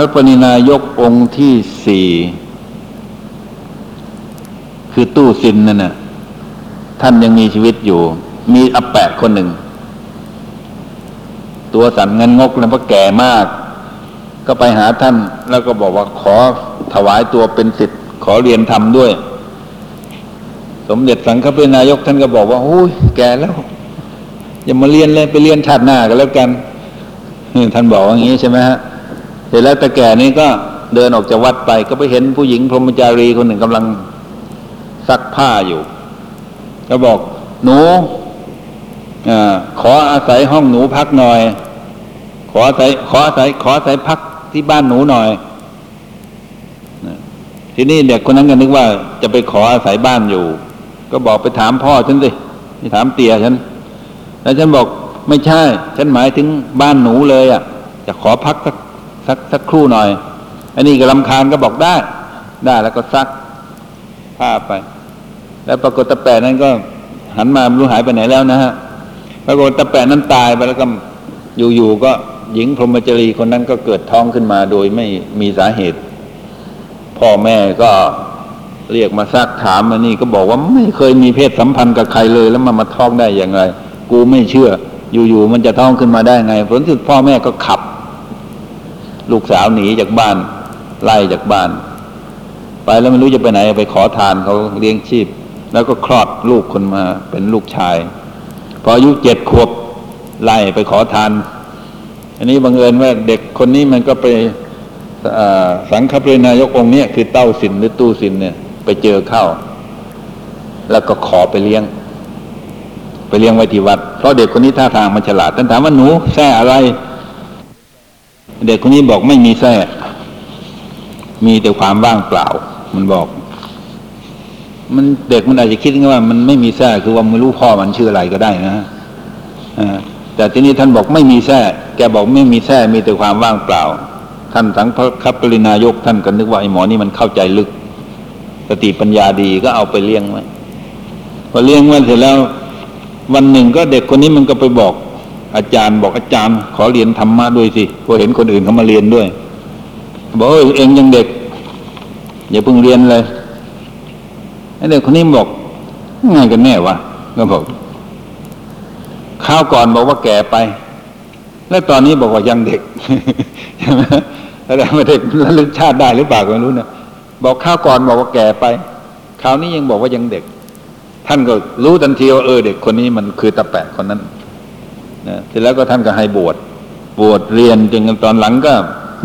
พระปณินายกองค์ที่สี่คือตู้ซินนั่นน่ะท่านยังมีชีวิตอยู่ มีอัปแปะคนหนึ่ง ตัวสันเงินงกแล้วเพราะแก่มาก ก็ไปหาท่านแล้วก็บอกว่าขอถวายตัวเป็นสิทธิ์ขอเรียนธรรมด้วย สมเด็จสังฆปรินายกท่านก็บอกว่าโอ้ยแก่แล้ว อย่ามาเรียนเลยไปเรียนชาติหน้ากันแล้วกันท่านบอกว่าอย่างนี้ใช่ไหมฮะ เสร็จแล้วตาแก่นี้ก็เดินออกจากวัดไป ก็ไปเห็นผู้หญิงพรหมจารีคนหนึ่งกำลังซักผ้าอยู่ ก็บอกหนูอขออาศัยห้องหนูพักหน่อย ขออาศัยขออาศัยขออาศัยพักที่บ้านหนูหน่อยทีนี้เด็กคนนั้นก็นึกว่าจะไปขออาศัยบ้านอยู่ ก็บอกไปถามพ่อฉันสิไปถามเตี่ยฉัน แล้วฉันบอกไม่ใช่ ฉันหมายถึงบ้านหนูเลยอะ จะขอพักสัก สักสักครู่หน่อย อันนี้ก็ลำคาญก็บอกได้ ได้แล้วก็ซักผ้าไป แล้วปรากฏตะแปะนั้นก็หันมาไม่รู้หายไปไหนแล้วนะฮะปรากฏตะแปะนั้นตายไปแล้วก็อยู่ๆก็หญิงพรหมจรีคนนั้นก็เกิดท้องขึ้นมาโดยไม่มีสาเหตุ พ่อแม่ก็เรียกมาซักถามมานี่ก็บอกว่าไม่เคยมีเพศสัมพันธ์กับใครเลย แล้วมันมาท้องได้อย่างไร กูไม่เชื่อ อยู่ๆมันจะท้องขึ้นมาได้ไงผลสุดพ่อแม่ก็ขับ ลูกสาวหนีจากบ้าน ไล่จากบ้าน ไปแล้วไม่รู้จะไปไหนไปขอทานเขาเลี้ยงชีพ แล้วก็คลอดลูกคนมาเป็นลูกชาย พออายุเจ็ดขวบไล่ไปขอทาน อันนี้บังเอิญว่าเด็กคนนี้มันก็ไปสังฆปรินายกองค์เนี้ยคือเต้าสินหรือตู้สินเนี่ย ไปเจอเข้า แล้วก็ขอไปเลี้ยง ไปเลี้ยงไว้ที่วัด เพราะเด็กคนนี้ท่าทางมันฉลาดท่านถามว่าหนูแซ่อะไร เด็กคนนี้บอกไม่มีแท้มีแต่ความว่างเปล่า มันบอก มันเด็กมันอาจจะคิดว่า มันไม่มีแท้คือว่าไม่รู้พ่อมันชื่ออะไรก็ได้นะฮะอ่าแต่ที่นี้ท่านบอกไม่มีแท้แกบอกไม่มีแท้มีแต่ความว่างเปล่า ท่านสังฆปรินายกท่านก็นึกว่าไอ้หมอนี่มันเข้าใจลึก สติปัญญาดีก็เอาไปเลี้ยงไว้พอเลี้ยงไว้เสร็จแล้ว วันหนึ่งก็เด็กคนนี้มันก็ไปบอก อาจารย์บอกอาจารย์ ขอเรียนธรรมะด้วยสิเพราะเห็นคนอื่นเขามาเรียนด้วย บอกเอยเองยังเด็ก อย่าเพิ่งเรียนเลยไอ้เด็กคนนี้บอกไงกันแน่วะก็บอกข้าวก่อนบอกว่าแก่ไป แล้วตอนนี้บอกว่ายังเด็กใช่ไหมแสดงว่าเด็กระลึกชาติได้หรือเปล่าก็ไม่รู้นะบอกข้าวก่อนบอกว่าแก่ไปคราวนี้ยังบอกว่ายังเด็ก ท่านก็รู้ทันทีว่าเออเด็กคนนี้มันคือตะแปะคนนั้น นะเสร็จแล้วก็ท่านก็ให้บวชบวชเรียนจนตอนหลังก็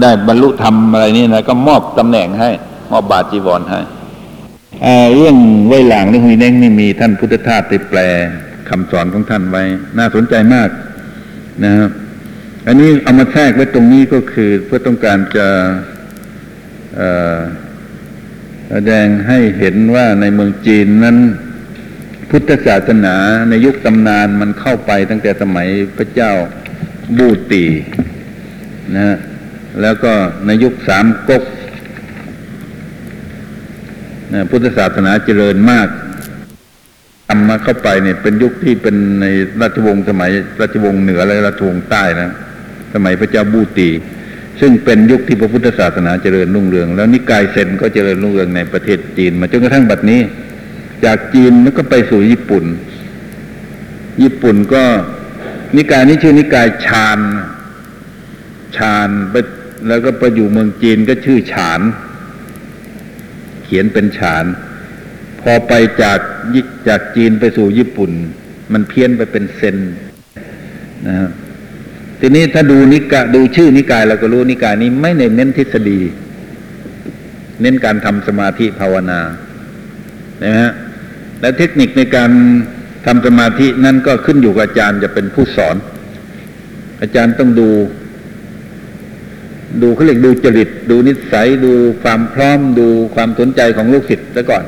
ได้บรรลุธรรมอะไรนี่นะก็มอบตำแหน่งให้ มอบบาตรจีวรให้เรื่องไว้หลังเรื่องหุยเน่งนี่มีท่านพุทธทาสได้แปลคำสอนของท่านไว้ น่าสนใจมากนะครับอันนี้เอามาแทรกไว้ตรงนี้ก็คือเพื่อต้องการจะแสดงให้เห็นว่าในเมืองจีนนั้น พุทธศาสนาในยุคตำนานมันเข้าไปตั้งแต่สมัยพระเจ้าบูตีนะแล้วก็ในยุคสามก๊กนะพุทธศาสนาเจริญมากทำมาเข้าไปเนี่ยเป็นยุคที่เป็นในราชวงศ์สมัยราชวงศ์เหนือและราชวงศ์ใต้นะสมัยพระเจ้าบูตี ซึ่งเป็นยุคที่พระพุทธศาสนาเจริญรุ่งเรือง แล้วนิกายเซนก็เจริญรุ่งเรืองในประเทศจีน มาจนกระทั่งบัดนี้ จากจีนมันก็ไปสู่ญี่ปุ่น ญี่ปุ่นก็นิกายนี้ชื่อนิกายชานชานไปแล้วก็ไปอยู่เมืองจีนก็ชื่อฉาน เขียนเป็นฉาน พอไปจากจากจีนไปสู่ญี่ปุ่น มันเพี้ยนไปเป็นเซนนะครับทีนี้ถ้าดูนิกายดูชื่อนิกายเราก็รู้นิกายนี้ไม่เน้นทฤษฎี เน้นการทำสมาธิภาวนานะฮะ และเทคนิคในการทำสมาธินั่นก็ขึ้นอยู่กับอาจารย์จะเป็นผู้สอน อาจารย์ต้องดู ดูเขาเรียกดูจริต ดูนิสัย ดูความพร้อม ดูความสนใจของลูกศิษย์ซะก่อน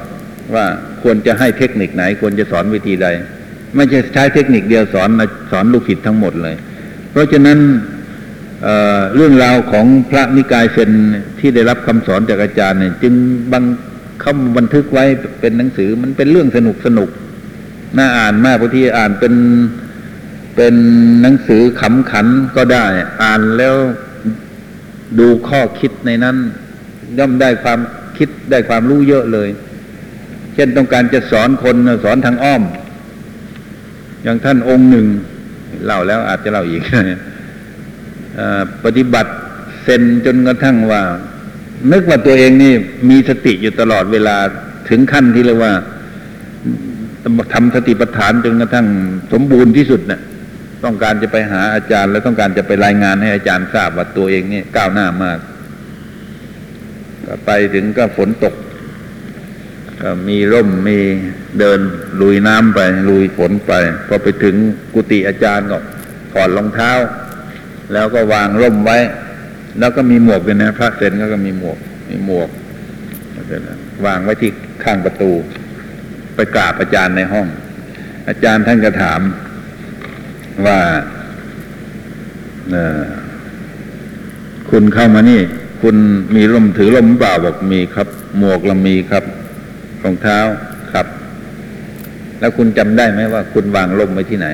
ว่าควรจะให้เทคนิคไหน ควรจะสอนวิธีใด ไม่ใช่ใช้เทคนิคเดียวสอนสอนลูกศิษย์ทั้งหมดเลย เพราะฉะนั้นเเรื่องราวของพระนิกายเซนที่ได้รับคำสอนจากอาจารย์เนี่ยจึงบัง เขาบันทึกไว้เป็นหนังสือมันเป็นเรื่องสนุกสนุกน่าอ่านมากบางทีอ่านเป็นเป็นหนังสือขำขันก็ได้ อ่านแล้วดูข้อคิดในนั้น ย่อมได้ความคิดได้ความรู้เยอะเลย เช่นต้องการจะสอนคนสอนทางอ้อม อย่างท่านองค์หนึ่งเล่าแล้วอาจจะเล่าอีกอปฏิบัติเซนจนกระทั่งว่า นึกว่าตัวเองนี่มีสติอยู่ตลอดเวลาถึงขั้นที่เรียกว่าทำสติปัฏฐานจนกระทั่งสมบูรณ์ที่สุดน่ะต้องการจะไปหาอาจารย์ แล้วต้องการจะไปรายงานให้อาจารย์ทราบว่าตัวเองนี่ก้าวหน้ามากก็ไปถึงก็ฝนตก ก็มีร่มมีเดินลุยน้ำไป ลุยฝนไป พอไปถึงกุฏิอาจารย์ก็ถอดรองเท้า แล้วก็วางร่มไว้ แล้วก็มีหมวกด้วยนะ พระเซนก็ก็มีหมวก มีหมวก วางไว้ที่ข้างประตู ไปกราบอาจารย์ในห้อง อาจารย์ท่านก็ถามว่าคุณเข้ามานี่ คุณมีร่มถือร่มเปล่าบอกมีครับ หมวกเรามีครับรองเท้าครับ แล้วคุณจำได้ไหมว่า คุณวางร่มไว้ที่ไหน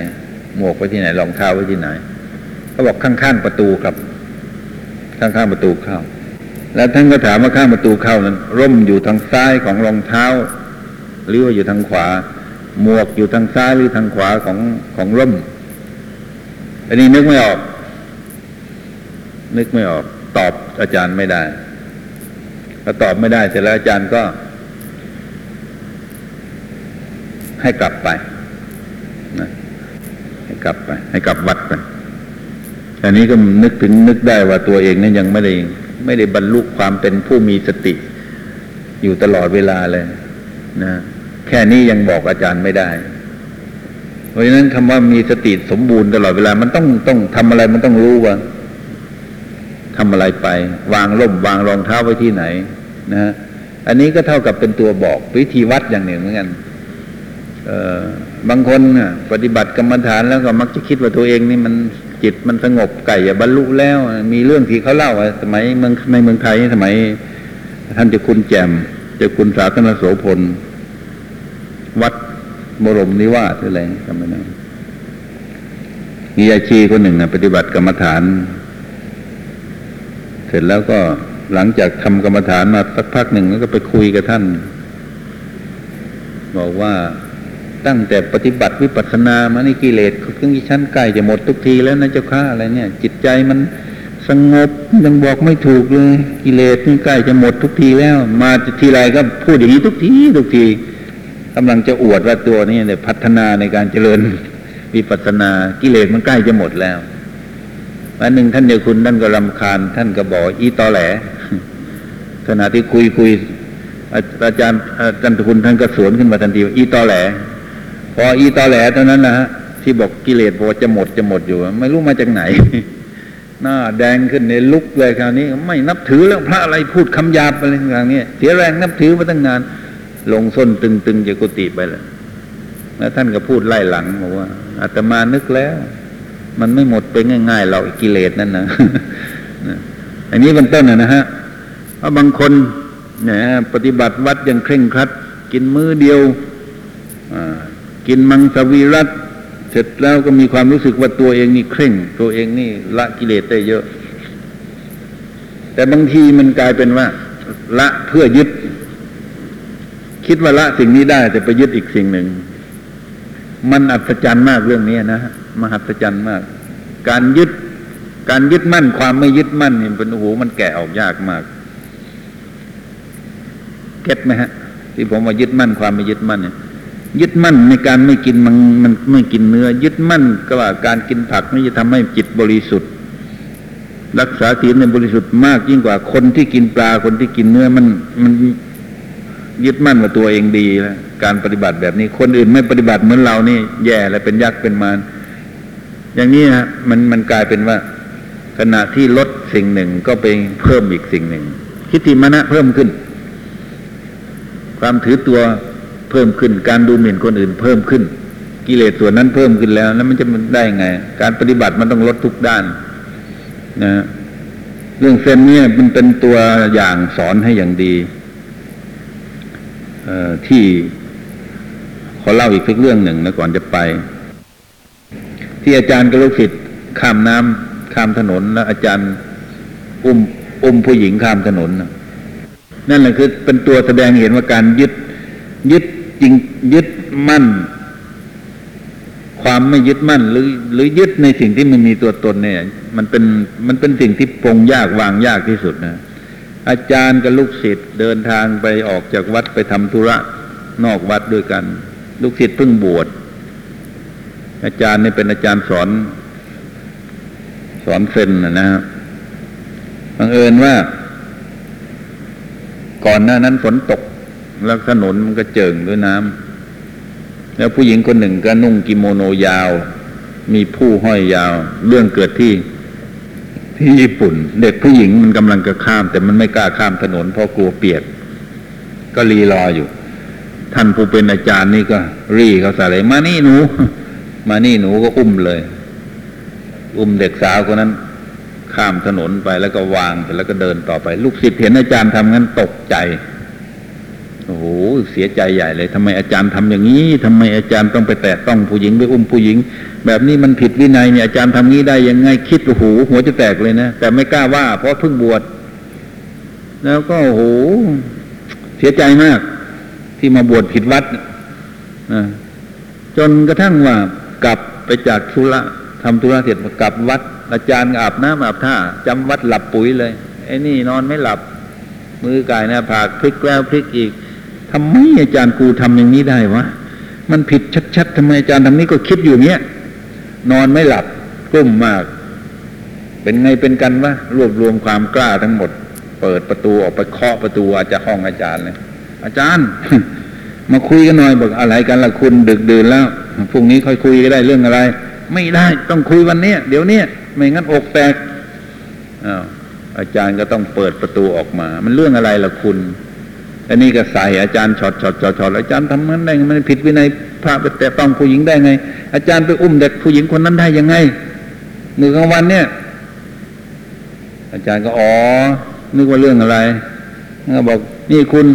หมวกไว้ที่ไหนรองเท้าไว้ที่ไหนเขาบอกข้างๆประตูครับ ข้างประตูเข้า แล้วท่านก็ถามว่าข้างประตูเข้านั้น ร่มอยู่ทางซ้ายของรองเท้า หรือว่าอยู่ทางขวา หมวกอยู่ทางซ้ายหรือทางขวาของของร่ม อันนี้นึกไม่ออก นึกไม่ออก ตอบอาจารย์ไม่ได้พอตอบไม่ได้เสร็จแล้วอาจารย์ก็ ให้กลับไปนะให้กลับไป ให้กลับวัดไป อันนี้ก็นึกถึงนึกได้ว่าตัวเองนั้นยังไม่ได้ไม่ได้บรรลุความเป็นผู้มีสติ อยู่ตลอดเวลาเลยนะแค่นี้ยังบอกอาจารย์ไม่ได้ เพราะฉะนั้นคำว่ามีสติสมบูรณ์ตลอดเวลา มันต้องต้องทำอะไรมันต้องรู้ว่าทำอะไรไป วางร่มวางรองเท้าไว้ที่ไหน นะฮะอันนี้ก็เท่ากับเป็นตัวบอกวิธีวัดอย่างหนึ่งเหมือนกันเออบางคนนะปฏิบัติกรรมฐานแล้วก็มักจะคิดว่าตัวเองนี่มัน จิตมันสงบไก่บรรลุแล้ว มีเรื่องที่เขาเล่าสมัยเมืองในเมืองไทยสมัย ท่านเจ้าคุณแจมเจ้าคุณสาธารณโสพล วัดบรมนิวาสออะไรจำไม่ได้มีอาชีคนหนึ่งนะปฏิบัติกรรมฐาน เสร็จแล้วก็หลังจากทำกรรมฐานมาสักพักหนึ่งแล้วก็ไปคุยกับท่าน บอกว่า ตั้งแต่ปฏิบัติวิปัสสนามานี่กิเลสเครื่งชั้นใกล้จะหมดทุกทีแล้วนะเจ้าข้าอะไรเนี่ย จิตใจมันสงบยังบอกไม่ถูกเลยกิเลสนี่ใกล้จะหมดทุกทีแล้ว มาทีไรก็พูดอย่างนี้ทุกทีทุกทีกำลังจะอวดว่าตัวนี้เนี่ยพัฒนาในการเจริญวิปัสสนากิเลสมันใกล้จะหมดแล้ววันหนึ่งท่านเดียคุณท่านก็รำคาญ ท่านก็บอกอีตอแหลขณะที่คุยคุยอาจารย์อาจารย์คุณท่านก็สวนขึ้นมาทันทีอีตอแหล พออีตอแหลเท่านั้นนะฮะที่บอกกิเลสบอจะหมดจะหมดอยู่ ไม่รู้มาจากไหน หน้าแดงขึ้นในลุกเลยคราวนี้ ไม่นับถือแล้วพระอะไรพูดคำหยาบอะไรต่างๆเนี่ยเสียแรงนับถือมาตั้งนาน ลงส้นตึงๆจากกุฏิไปเลยแล้วท่านก็พูดไล่หลังบอกว่าอาตมานึกแล้ว มันไม่หมดไปง่ายๆเรากิเลสนั่นนะอันนี้เป็นต้นนะฮะเพราะบางคนเนี่ยปฏิบัติวัดอย่างเคร่งครัด กินมื้อเดียว กินมังสวิรัตเสร็จแล้วก็มีความรู้สึกว่าตัวเองนี่เคร่ง ตัวเองนี่ละกิเลสได้เยอะ แต่บางทีมันกลายเป็นว่า ละเพื่อยึด คิดว่าละสิ่งนี้ได้ แต่ไปยึดอีกสิ่งหนึ่ง มันอัศจรรย์มากเรื่องนี้นะมหัศจรรย์มาก การยึด การยึดมั่น ความไม่ยึดมั่นนี่เป็นโอ้โหมันแกะออกยากมากเก็ตไหมฮะ ที่ผมว่ายึดมั่นความไม่ยึดมั่นเนี่ย ยึดมั่นในการไม่กินมันมันไม่กินเนื้อ ยึดมั่นก็ว่าการกินผักนี่จะทำให้จิตบริสุทธิ์ รักษาศีลในบริสุทธิ์มากยิ่งกว่าคนที่กินปลาคนที่กินเนื้อมันมันยึดมั่นว่าตัวเองดีแล้วการปฏิบัติแบบนี้ คนอื่นไม่ปฏิบัติเหมือนเรานี่ แย่และเป็นยักษ์เป็นมารอย่างนี้ฮะมันมันกลายเป็นว่า ขณะที่ลดสิ่งหนึ่งก็ไปเพิ่มอีกสิ่งหนึ่งทิฏฐิมณะเพิ่มขึ้น ความถือตัว เพิ่มขึ้น การดูหมิ่นคนอื่นเพิ่มขึ้น กิเลสส่วนนั้นเพิ่มขึ้นแล้ว แล้วมันจะได้ไง การปฏิบัติมันต้องลดทุกด้านนะเรื่องเซนเนี่ยมันเป็นตัวอย่างสอนให้อย่างดีที่ขอเล่าอีกสักเรื่องหนึ่งนะก่อนจะไป ที่อาจารย์กระลุกศิษย์ข้ามน้ำข้ามถนนแล้วอาจารย์อุ้มอุ้มผู้หญิงข้ามถนนนั่นแหละคือเป็นตัวแสดงเห็นว่าการยึดยึด จริงยึดมั่น ความไม่ยึดมั่น หรือ หรือยึดในสิ่งที่มันมีตัวตนเนี่ย มันเป็นมันเป็นสิ่งที่ปรงยากวางยากที่สุดนะอาจารย์กับลูกศิษย์เดินทางไปออกจากวัดไปทำธุระนอกวัดด้วยกัน ลูกศิษย์เพิ่งบวชอาจารย์นี่เป็นอาจารย์สอน สอนเซนนะนะฮะบังเอิญว่า ก่อนหน้านั้นฝนตก แล้วถนนมันก็เจิ่งด้วยน้ำแล้วผู้หญิงคนหนึ่งก็นุ่งกิโมโนยาว มีผู้ห้อยยาว เรื่องเกิดที่ที่ญี่ปุ่น เด็กผู้หญิงมันกำลังจะข้าม แต่มันไม่กล้าข้ามถนนเพราะกลัวเปียก ก็รีรออยู่ ท่านผู้เป็นอาจารย์นี่ก็ รีเขาใส่เลยมานี่หนู มานี่หนูก็อุ้มเลย อุ้มเด็กสาวคนนั้นข้ามถนนไปแล้วก็วางไปแล้วก็เดินต่อไป ลูกศิษย์เห็นอาจารย์ทำงั้นตกใจ โอ้โหเสียใจใหญ่เลยทำไมอาจารย์ทำอย่างนี้ทำไมอาจารย์ต้องไปแตะต้องผู้หญิงไปอุ้มผู้หญิง แบบนี้มันผิดวินัยเนี่ยอาจารย์ทำงี้ได้ยังไงคิดโอ้โหหัวจะแตกเลยนะแต่ไม่กล้าว่า เพราะเพิ่งบวชแล้วก็โอ้โหเสียใจมาก ที่มาบวชผิดวัดนะจนกระทั่งว่ากลับไปจากธุระทำธุระเสร็จกลับวัด อาจารย์อาบน้ำอาบท่าจำวัดหลับปุ๋ยเลยไอ้นี่นอนไม่หลับ มือกายหน้าผากพลิกแล้วพลิกอีก ทำไมอาจารย์กูทำอย่างนี้ได้วะมันผิดชัดๆทำไมอาจารย์ทำนี้ก็คิดอยู่เนี้ยนอนไม่หลับกลุ้มมาก เป็นไงเป็นกันวะรวบรวมความกล้าทั้งหมด เปิดประตูออกไปเคาะประตูอาจจะห้องอาจารย์เลยอาจารย์ มาคุยกันหน่อยบอกอะไรกันละคุณดึกดื่นแล้วพรุ่งนี้ค่อยคุยก็ได้เรื่องอะไร ไม่ได้ต้องคุยวันเนี้ยเดี๋ยวเนี้ยไม่งั้นอกแตกอ้าวอาจารย์ก็ต้องเปิดประตูออกมา มันเรื่องอะไรล่ะคุณ อันนี้ก็ใส่อาจารย์ช็อตช็อตช็อตช็อตอาจารย์ทำนั้นได้ไงมันผิดวินัยพระไปแตะต้องผู้หญิงได้ไง อาจารย์ไปอุ้มเด็กผู้หญิงคนนั้นได้ยังไงเมื่อกลางวันเนี่ย อาจารย์ก็อ๋อนึกว่าเรื่องอะไรก็บอกนี่คุณ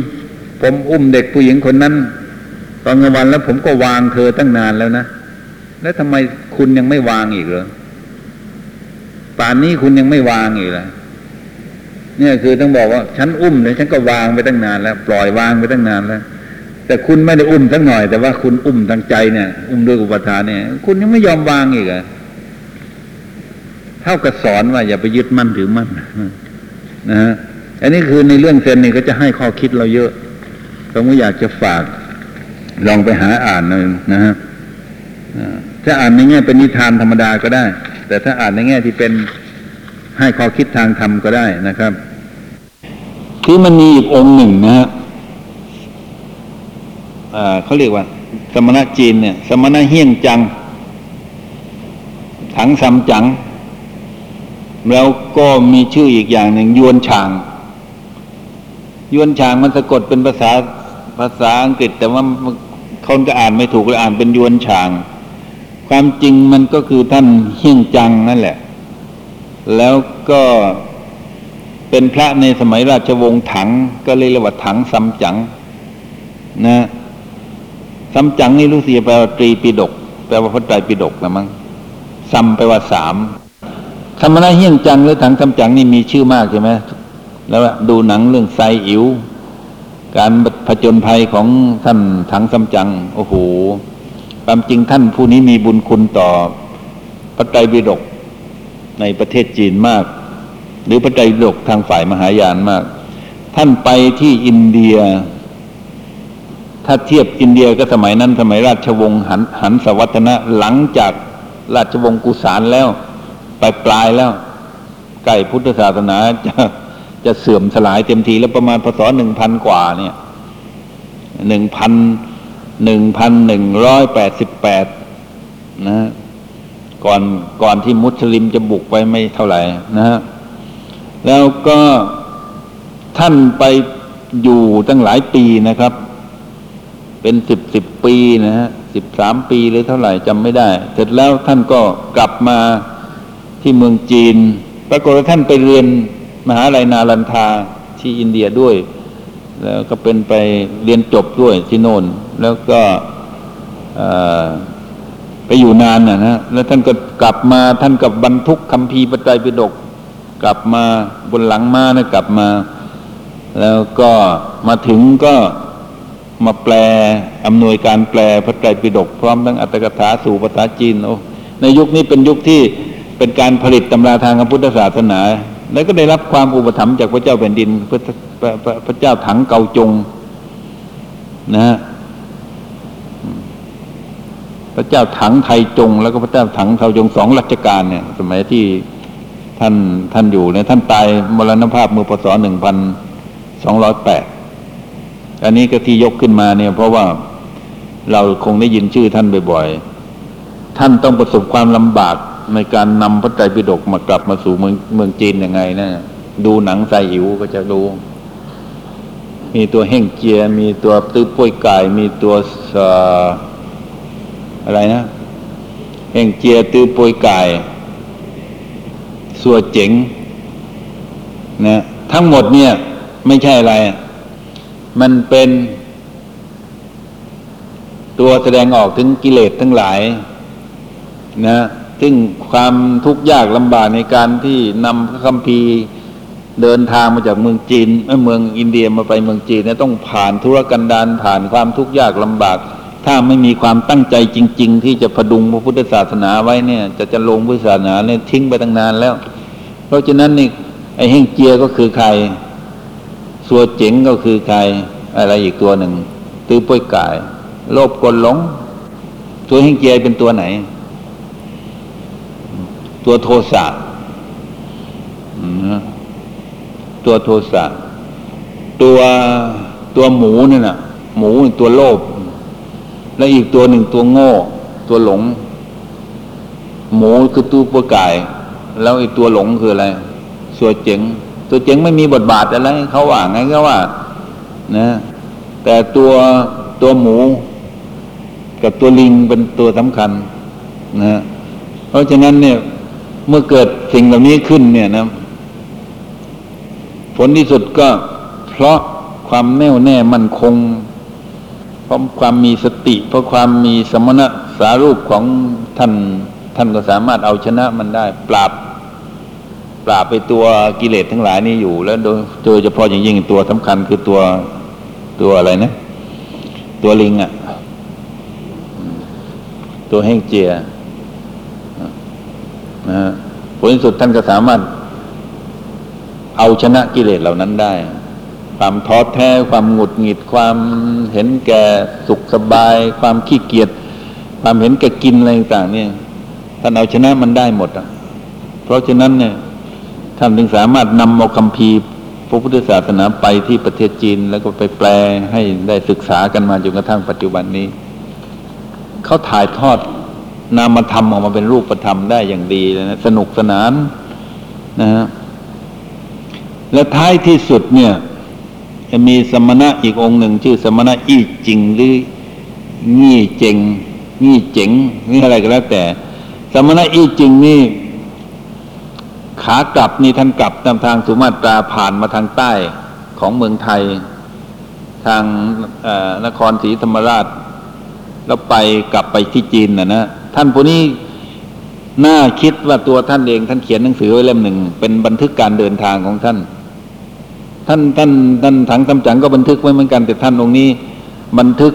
ผมอุ้มเด็กผู้หญิงคนนั้น ตอนกลางวันแล้ว ผมก็วางเธอตั้งนานแล้วนะแล้วทำไมคุณยังไม่วางอีกเหรอป่านนี้คุณยังไม่วางอีกเหรอ เนี่ยคือต้องบอกว่าฉันอุ้มเลยฉันก็วางไปตั้งนานแล้ว ปล่อยวางไปตั้งนานแล้ว แต่คุณไม่ได้อุ้มสักหน่อย แต่ว่าคุณอุ้มทางใจเนี่ย อุ้มด้วยอุปทานเนี่ย คุณยังไม่ยอมวางอีกเหรอเท่ากับสอนว่าอย่าไปยึดมั่นถือมั่นนะฮะอันนี้คือในเรื่องเซนนี่ก็จะให้ข้อคิดเราเยอะผมก็อยากจะฝาก ลองไปหาอ่านหน่อยนะฮะถ้าอ่านในแง่เป็นนิทานธรรมดาก็ได้ แต่ถ้าอ่านในแง่ที่เป็น ให้ข้อคิดทางธรรมก็ได้นะครับ คือมันมีอีกองค์หนึ่งนะฮะเขาเรียกว่า สมณะจีนเนี่ย สมณะเฮี้ยงจัง ถังซัมจัง แล้วก็มีชื่ออีกอย่างหนึ่งยวนชาง ยวนชางมันสะกดเป็นภาษาภาษาอังกฤษ แต่ว่าคนก็อ่านไม่ถูกเลยอ่านเป็นยวนชาง ความจริงมันก็คือท่านเฮี้ยงจังนั่นแหละ แล้วก็เป็นพระในสมัยราชวงศ์ถัง ก็เลยเรียกว่าถังซัมจังนะซัมจังนี่รู้สึกแปลว่าตรีปิฎกแปลว่าพระไตรปิฎกนะมั้งซัมแปลว่าสามธรรมนาเฮี้ยงจังหรือถังซัมจังนี่มีชื่อมากใช่ไหมแล้วดูหนังเรื่องไซอิ๋วการผจญภัยของท่านถังซัมจังโอ้โหความจริงท่านผู้นี้มีบุญคุณต่อพระไตรปิฎก ในประเทศจีนมาก หรือพระไตรปิฎกทางฝ่ายมหายานมาก ท่านไปที่อินเดีย ถ้าเทียบอินเดียก็สมัยนั้นสมัยราชวงศ์หันหันสวัฒนะหลังจากราชวงศ์กุสานแล้วไปปลายแล้วใกล้พุทธศาสนาจะจะเสื่อมสลายเต็มทีแล้วประมาณพศหนึ่งพันกว่าเนี่ยหนึ่งพันหนึ่งพันหนึ่งร้อยแปดสิบแปดนะ ก่อนก่อนที่มุสลิมจะบุกไปไม่เท่าไหร่นะฮะแล้วก็ท่านไปอยู่ตั้งหลายปีนะครับ เป็นสิบสิบปีนะฮะสิบสามปีหรือเท่าไหร่จำไม่ได้ เสร็จแล้วท่านก็กลับมาที่เมืองจีน ปรากฏว่าท่านไปเรียนมหาลัยนาลันทาที่อินเดียด้วย แล้วก็เป็นไปเรียนจบด้วยที่โน่น แล้วก็ ไปอยู่นานนะฮะแล้วท่านก็กลับมาท่านกับบรรทุกคำพีปไตรปิฎกกลับมาบนหลังม้านะกลับมา แล้วก็มาถึงก็มาแปลอำนวยการแปลพระไตรปิฎกพร้อมทั้งอัตถกถาสู่ภาษาจีนโอ้ในยุคนี้เป็นยุคที่เป็นการผลิตตำราทางพระพุทธศาสนา แล้วก็ได้รับความอุปถัมภ์จากพระเจ้าแผ่นดิน พระพระพระเจ้าถังเกาจงนะฮะ พระเจ้าถังไทจง แล้วก็พระเจ้าถังเทาจงสองรัชกาลเนี่ย สมัยที่ท่านท่านอยู่เนี่ยท่านตายมรณภาพเมื่อพศหนึ่งพันสองร้อยแปดอันนี้ก็ที่ยกขึ้นมาเนี่ย เพราะว่าเราคงได้ยินชื่อท่านบ่อยๆ ท่านต้องประสบความลำบากในการนำพระไตรปิฎกมากลับมาสู่เมืองเมืองจีนยังไงนะดูหนังไซอิ๋วก็จะรู้ มีตัวเฮ่งเจีย มีตัวตื้อป่วยกายมีตัวเอะไรนะเฮ่งเจียตือปวยกายสัวเจ๋งนะทั้งหมดเนี่ย ไม่ใช่อะไร มันเป็นตัวแสดงออกถึงกิเลสทั้งหลาย นะซึ่งความทุกข์ยากลำบากในการที่นำพระคัมภีร์เดินทางมาจากเมืองจีนเมืองอินเดียมาไปเมืองจีนเนี่ยต้องผ่านธุรกันดารผ่านความทุกข์ยากลำบาก ถ้าไม่มีความตั้งใจจริง ๆ ที่จะพดุงพระพุทธศาสนาไว้เนี่ย จะจะลงพุทธศาสนาเนี่ยทิ้งไปตั้งนานแล้ว เพราะฉะนั้นนี่ไอ้เฮงเจียก็คือใครสัวเจ๋งก็คือใครอะไรอีกตัวหนึ่งตื้อป้วยกาย โลภกลหลง ตัวเฮงเจียเป็นตัวไหน ตัวโทสะตัวโทสะตัวตัวหมูนี่นะหมูตัวโลภ แล้วอีกตัวหนึ่งตัวโง่ ตัวหลง หมูคือตู้ปัวไก่แล้วอีกตัวหลงคืออะไรสัวเจ๋งตัวเจ๋งไม่มีบทบาทอะไรเขาว่าไงก็ว่านะแต่ตัวตัวหมู กับตัวลิงเป็นตัวสำคัญนะเพราะฉะนั้นเนี่ยเมื่อเกิดสิ่งเหล่านี้ขึ้นเนี่ยนะ ผลที่สุดก็เพราะความแน่วแน่มั่นคง เพราะความมีสติ เพราะความมีสมณะสารูปของท่านท่านก็สามารถเอาชนะมันได้ ปราบ ปราบไปตัวกิเลสทั้งหลายนี้อยู่ แล้วโดยโดยเฉพาะอย่างยิ่งตัวสำคัญคือตัวตัวอะไรนะ ตัวลิงอะ่ะ ตัวแห้งเจียนะฮะผลสุดท่านก็สามารถเอาชนะกิเลสเหล่านั้นได้ ความท้อแท้ความหงุดหงิดความเห็นแก่สุขสบาย ความขี้เกียจความเห็นแก่กินอะไรต่างเนี่ยท่านเอาชนะมันได้หมดอะ เพราะฉะนั้นเนี่ยท่านถึงสามารถนำเอาคำพีร์พระพุทธศาสนาไปที่ประเทศจีน แล้วก็ไปแปลให้ได้ศึกษากันมาจนกระทั่งปัจจุบันนี้เขาถ่ายทอดนามธรรมออกมาเป็นรูปธรรมได้อย่างดีเลยนะสนุกสนานนะฮะและท้ายที่สุดเนี่ย จะมีสมณะอีกองค์หนึ่ง ชื่อสมณะอี้จริงหรืองี้เจงงี้เจ๋งนี่อะไรก็แล้วแต่ สมณะอี้จริงนี่ ขากลับนี่ท่านกลับตามทางสุมาตราผ่านมาทางใต้ของเมืองไทย ทางนครศรีธรรมราช แล้วไปกลับไปที่จีนนะนะท่านผู้นี้น่าคิดว่าตัวท่านเองท่านเขียนหนังสือไว้เล่มหนึ่ง เป็นบันทึกการเดินทางของท่าน ท่านท่านท่านถังตำจังก็บันทึกไว้เหมือนกันแต่ท่านองค์นี้ บันทึก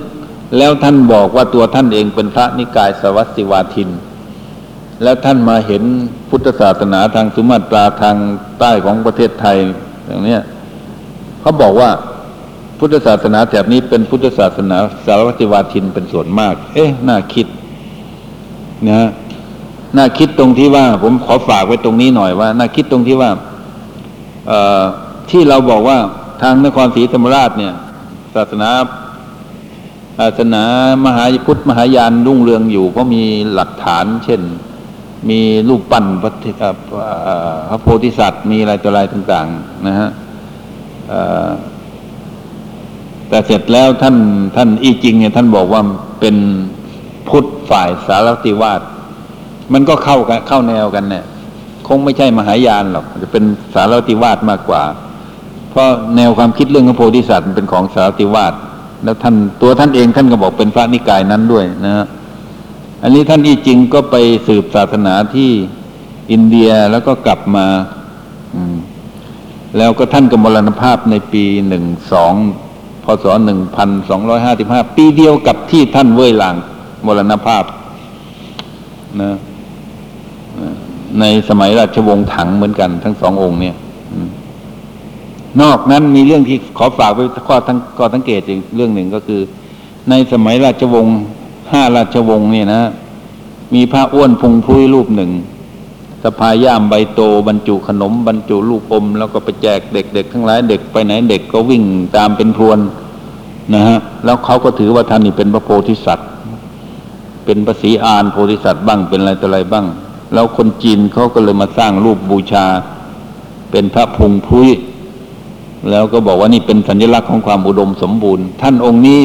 แล้วท่านบอกว่าตัวท่านเองเป็นพระนิกายสวัสดิวาทิน แล้วท่านมาเห็นพุทธศาสนาทางสุมาตราทางใต้ของประเทศไทยอย่างนี้เขาบอกว่าพุทธศาสนาแถบนี้เป็นพุทธศาสนาสารวัติวาทินเป็นส่วนมาก เอ๊ะ น่าคิดนะน่าคิดตรงที่ว่า ผมขอฝากไว้ตรงนี้หน่อยว่า น่าคิดตรงที่ว่า ที่เราบอกว่าทางนครศรีธรรมราชเนี่ย ศาสนาศาสนามหาพุทธมหายานรุ่งเรืองอยู่ เพราะมีหลักฐาน เช่น มีรูปปั้นพระพระโพธิสัตว์ มีอะไรต่ออะไรต่าง ๆ นะฮะแต่เสร็จแล้วท่านท่านอีจริงเนี่ยท่านบอกว่าเป็นพุทธฝ่ายสารติวาสมันก็เข้ากันเข้าแนวกันเนี่ย คงไม่ใช่มหายานหรอกจะเป็นสารติวาสมากกว่า เพราะแนวความคิดเรื่องพระโพธิสัตว์เป็นของสารติวาสแล้วท่านตัวท่านเองท่านก็บอกเป็นพระนิกายนั้นด้วยนะฮะอันนี้ท่านอีจริงก็ไปสืบศาสนาที่อินเดียแล้วก็กลับมาแล้วก็ท่านก็มรณภาพในปีหนึ่งสองพศหนึ่งพันสองร้อยห้าสิบห้าปีเดียวกับที่ท่านเว่ยหลางมรณภาพนะในสมัยราชวงศ์ถังเหมือนกันทั้งสององค์เนี่ย อืม นอกนั้นมีเรื่องที่ขอฝากไว้ข้อทั้งข้อสังเกตอีกเรื่องหนึ่งก็คือ ในสมัยราชวงศ์ห้าราชวงศ์เนี่ยนะ มีพระอ้วนพุงพุ้ยรูปหนึ่งสะพายย่ามใบโตบรรจุขนมบรรจุลูกอม แล้วก็ไปแจกเด็กๆทั้งหลายเด็กไปไหนเด็กก็วิ่งตามเป็นพรวนนะฮะแล้วเขาก็ถือว่าท่านนี่เป็นพระโพธิสัตว์ เป็นพระศรีอานโพธิสัตว์บ้างเป็นอะไรต่ออะไรบ้าง แล้วคนจีนเขาก็เลยมาสร้างรูปบูชา เป็นพระพุงพุ้ย แล้วก็บอกว่านี่เป็นสัญลักษณ์ของความอุดมสมบูรณ์ ท่านองค์นี้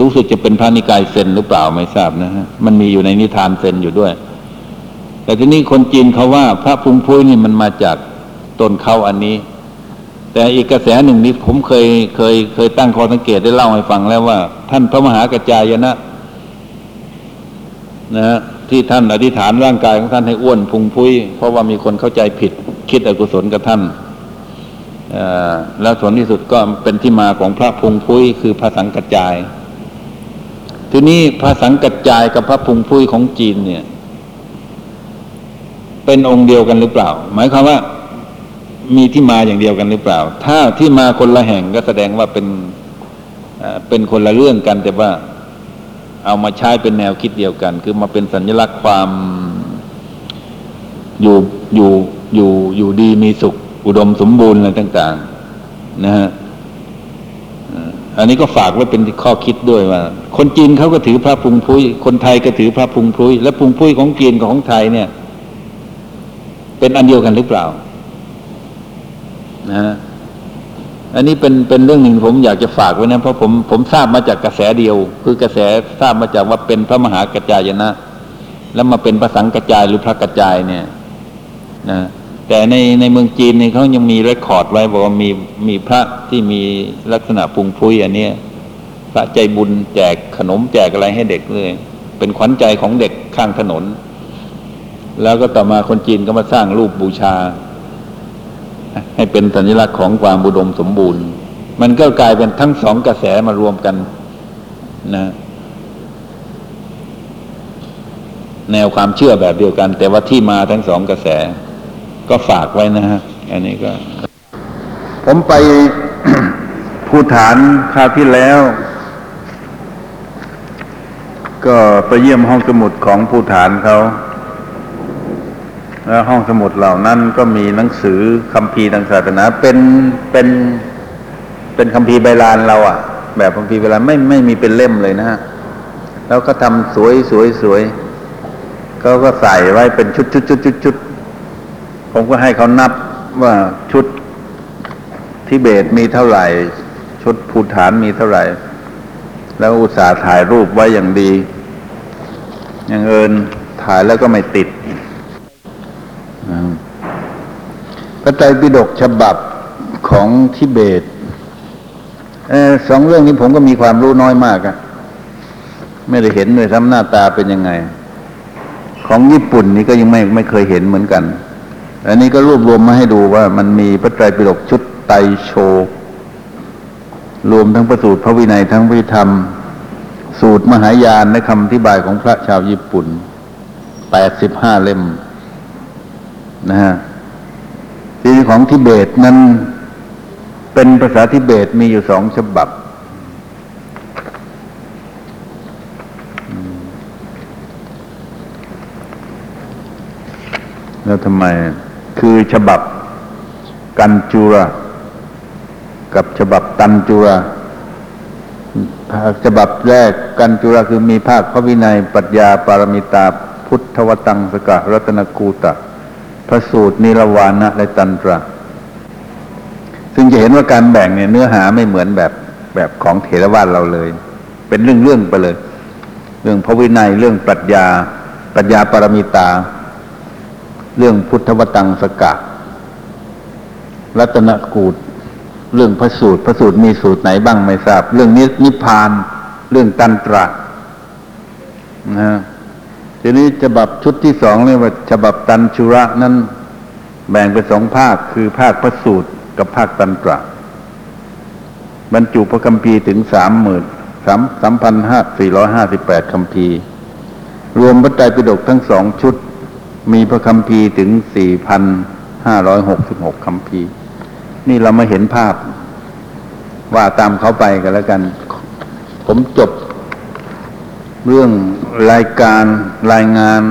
รู้สึกจะเป็นพระนิกายเซนหรือเปล่าไม่ทราบนะฮะมันมีอยู่ในนิทานเซนอยู่ด้วย แต่ทีนี้คนจีนเขาว่า พระพุงพุ้ยนี่มันมาจากต้นเขาอันนี้ แต่อีกกระแสหนึ่งนี้ผมเคยเคยเคยตั้งข้อสังเกตได้เล่าให้ฟังแล้วว่า ท่านพระมหากระจายนะนะฮะที่ท่านอธิษฐานร่างกายของท่านให้อ้วนพุงพุ้ยเพราะว่ามีคนเข้าใจผิด คิดอกุศลกับท่าน แล้วส่วนที่สุดก็เป็นที่มาของพระพุงพุ้ยคือพระสังกัจจาย ทีนี้พระสังกัจจายกับพระพุงพุ้ยของจีนเนี่ย เป็นองค์เดียวกันหรือเปล่า หมายความว่า มีที่มาอย่างเดียวกันหรือเปล่า ถ้าที่มาคนละแห่งก็แสดงว่าเป็นเอ่อเป็นคนละเรื่องกัน แต่ว่าเอามาใช้เป็นแนวคิดเดียวกัน คือมาเป็นสัญลักษณ์ความอยู่อยู่อยู่อยู่ดีมีสุข อุดมสมบูรณ์อะไรต่าง ๆ นะฮะอันนี้ก็ฝากไว้เป็นข้อคิดด้วยว่า คนจีนเขาก็ถือพระพุงพุยคนไทยก็ถือพระพุงพุยและพุงพุยของจีนกับของไทยเนี่ย เป็นอันเดียวกันหรือเปล่า นะฮะอันนี้เป็นเป็นเรื่องหนึ่งผมอยากจะฝากไว้นะเพราะผมผมทราบมาจากกระแสเดียว คือกระแสทราบมาจากว่าเป็นพระมหากระจายนะ แล้วมาเป็นพระสังกระจายหรือพระกระจายเนี่ย นะ แต่ในในเมืองจีนเนี่ยเขายังมีเรคคอร์ดไว้บอกว่ามีมีพระที่มีลักษณะพุงพุ้ยอันเนี้ยพระใจบุญแจกขนมแจกอะไรให้เด็กเลย เป็นขวัญใจของเด็กข้างถนน แล้วก็ต่อมาคนจีนก็มาสร้างรูปบูชา ให้เป็นสัญลักษณ์ของความบุดมสมบูรณ์ มันก็กลายเป็นทั้งสองกระแสมารวมกันนะแนวความเชื่อแบบเดียวกัน แต่ว่าที่มาทั้งสองกระแส ก็ฝากไว้นะฮะ อันนี้ก็ ผมไปภูฐานคราวที่แล้ว ก็ไปเยี่ยมห้องสมุดของภูฐานเขา แล้วห้องสมุดเหล่านั้นก็มีหนังสือคัมภีร์ทางศาสนา เป็นเป็นเป็นคัมภีร์ใบลานเราอะแบบคัมภีร์ใบลานไม่ไม่มีเป็นเล่มเลยนะฮะแล้วก็ทำสวยสวยสวยเขาก็ใส่ไว้เป็นชุดชุดชุดชุดชุด ผมก็ให้เขานับว่าชุดทิเบตมีเท่าไหร่ ชุดภูฐานมีเท่าไหร่ แล้วอุตส่าห์ถ่ายรูปไว้อย่างดี อย่างเอินถ่ายแล้วก็ไม่ติดพระไตรปิฎกฉบับของทิเบตอสองเรื่องนี้ผมก็มีความรู้น้อยมากอะไม่ได้เห็นเลยทำหน้าตาเป็นยังไง ของญี่ปุ่นนี่ก็ยังไม่ไม่เคยเห็นเหมือนกัน อันนี้ก็รวบรวมมาให้ดูว่ามันมีพระไตรปิฎกชุดไตโช รวมทั้งประสูตรพระวินัยทั้งพิธรรม สูตรมหายานและคำอธิบายของพระชาวญี่ปุ่นแปดสิบห้าเล่มนะฮะทีของทิเบตนั้นเป็นภาษาทิเบตมีอยู่สองฉบับ แล้วทำไม คือฉบับกันจุระกับฉบับตันจุระฉบับแรกกันจุระคือมีภาคพระวินัยปรัชญาปารมิตาพุทธวตังสกะรัตนกูตะพระสูตรนิรวานะและตันตระ ซึ่งจะเห็นว่าการแบ่งเนี่ยเนื้อหาไม่เหมือนแบบแบบของเถรวาทเราเลย เป็นเรื่องๆไปเลย เรื่องพระวินัยเรื่องปรัชญาปรัชญาปารมิตา เรื่องพุทธวตังสกะ รัตนกูตเรื่องพระสูตรพระสูตรมีสูตรไหนบ้างไม่ทราบ เรื่องนินิพพาน เรื่องตันตระนะฮะทีนี้ฉบับชุดที่สองเรียกว่าฉบับตันชุระนั้นแบ่งเป็นสองภาคคือภาคพระสูตรกับภาคตันตระบรรจุพระคัมภีร์ถึงสามหมื่นสามสามพันห้าสี่ร้อยห้าสิบแปดคัมภีร์ รวมพระไตรปิฎกทั้งสองชุด มีพระคัมภีถึงสี่พันห้าร้อยหกสิบหกคัมภีนี่เรามาเห็นภาพ ว่าตามเขาไปกันแล้วกัน ผมจบ เรื่องรายการรายงาน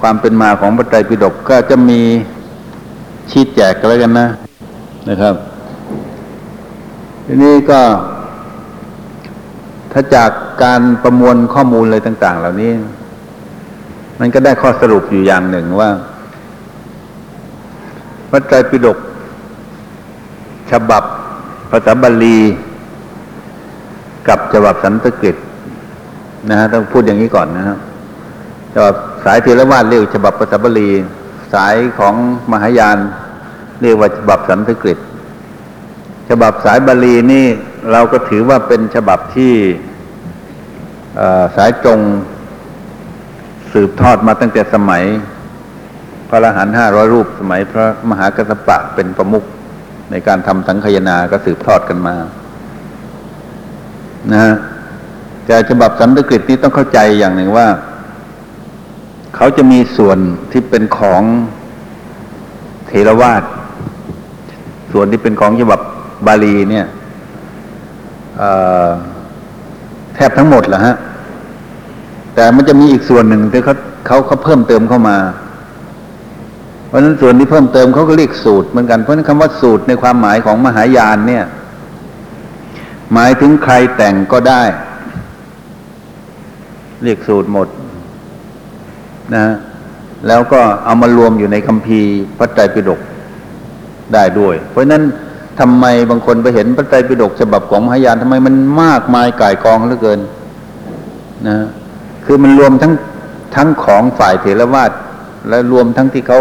ความเป็นมาของพระไตรปิฎกก็จะมีชี้แจกกันแล้วกันนะนะครับ ทีนี้ก็ถ้าจากการประมวลข้อมูลอะไรต่าง ๆ เหล่านี้ มันก็ได้ข้อสรุปอยู่อย่างหนึ่งว่าพระไตรปิฎกฉบับภาษาบาลี กับฉบับสันสกฤตนะฮะต้องพูดอย่างนี้ก่อนนะครับฉบับสายเทรวาสเรียกฉบับภาษาบาลี สายของมหายาน เรียกว่าฉบับสันสกฤตฉบับสายบาลีนี่เราก็ถือว่าเป็นฉบับที่สายตรง สืบทอดมาตั้งแต่สมัย พระอรหันต์ห้าร้อยรูปสมัยพระมหากัสปะเป็นประมุขในการทำสังคายนาก็สืบทอดกันมา นะฮะแต่ฉบับสันสกฤตนี้ต้องเข้าใจอย่างหนึ่งว่า เขาจะมีส่วนที่เป็นของเทรวาสส่วนที่เป็นของฉบับบาลีเนี่ยแทบทั้งหมดแหละฮะ แต่มันจะมีอีกส่วนหนึ่งที่เขาเขาเขาเพิ่มเติมเข้ามา เพราะฉะนั้นส่วนที่เพิ่มเติมเขาก็เรียกสูตรเหมือนกันเพราะนั้นคำว่าสูตรในความหมายของมหายานเนี่ย หมายถึงใครแต่งก็ได้ เรียกสูตรหมด นะฮะแล้วก็เอามารวมอยู่ในคัมภีร์พระไตรปิฎกได้ด้วย เพราะนั้นทำไมบางคนไปเห็นพระไตรปิฎกฉบับของมหายานทำไมมันมากมายก่ายกองเหลือเกิน นะฮะ คือมันรวมทั้งทั้งของฝ่ายเถรวาทและรวมทั้งที่เขา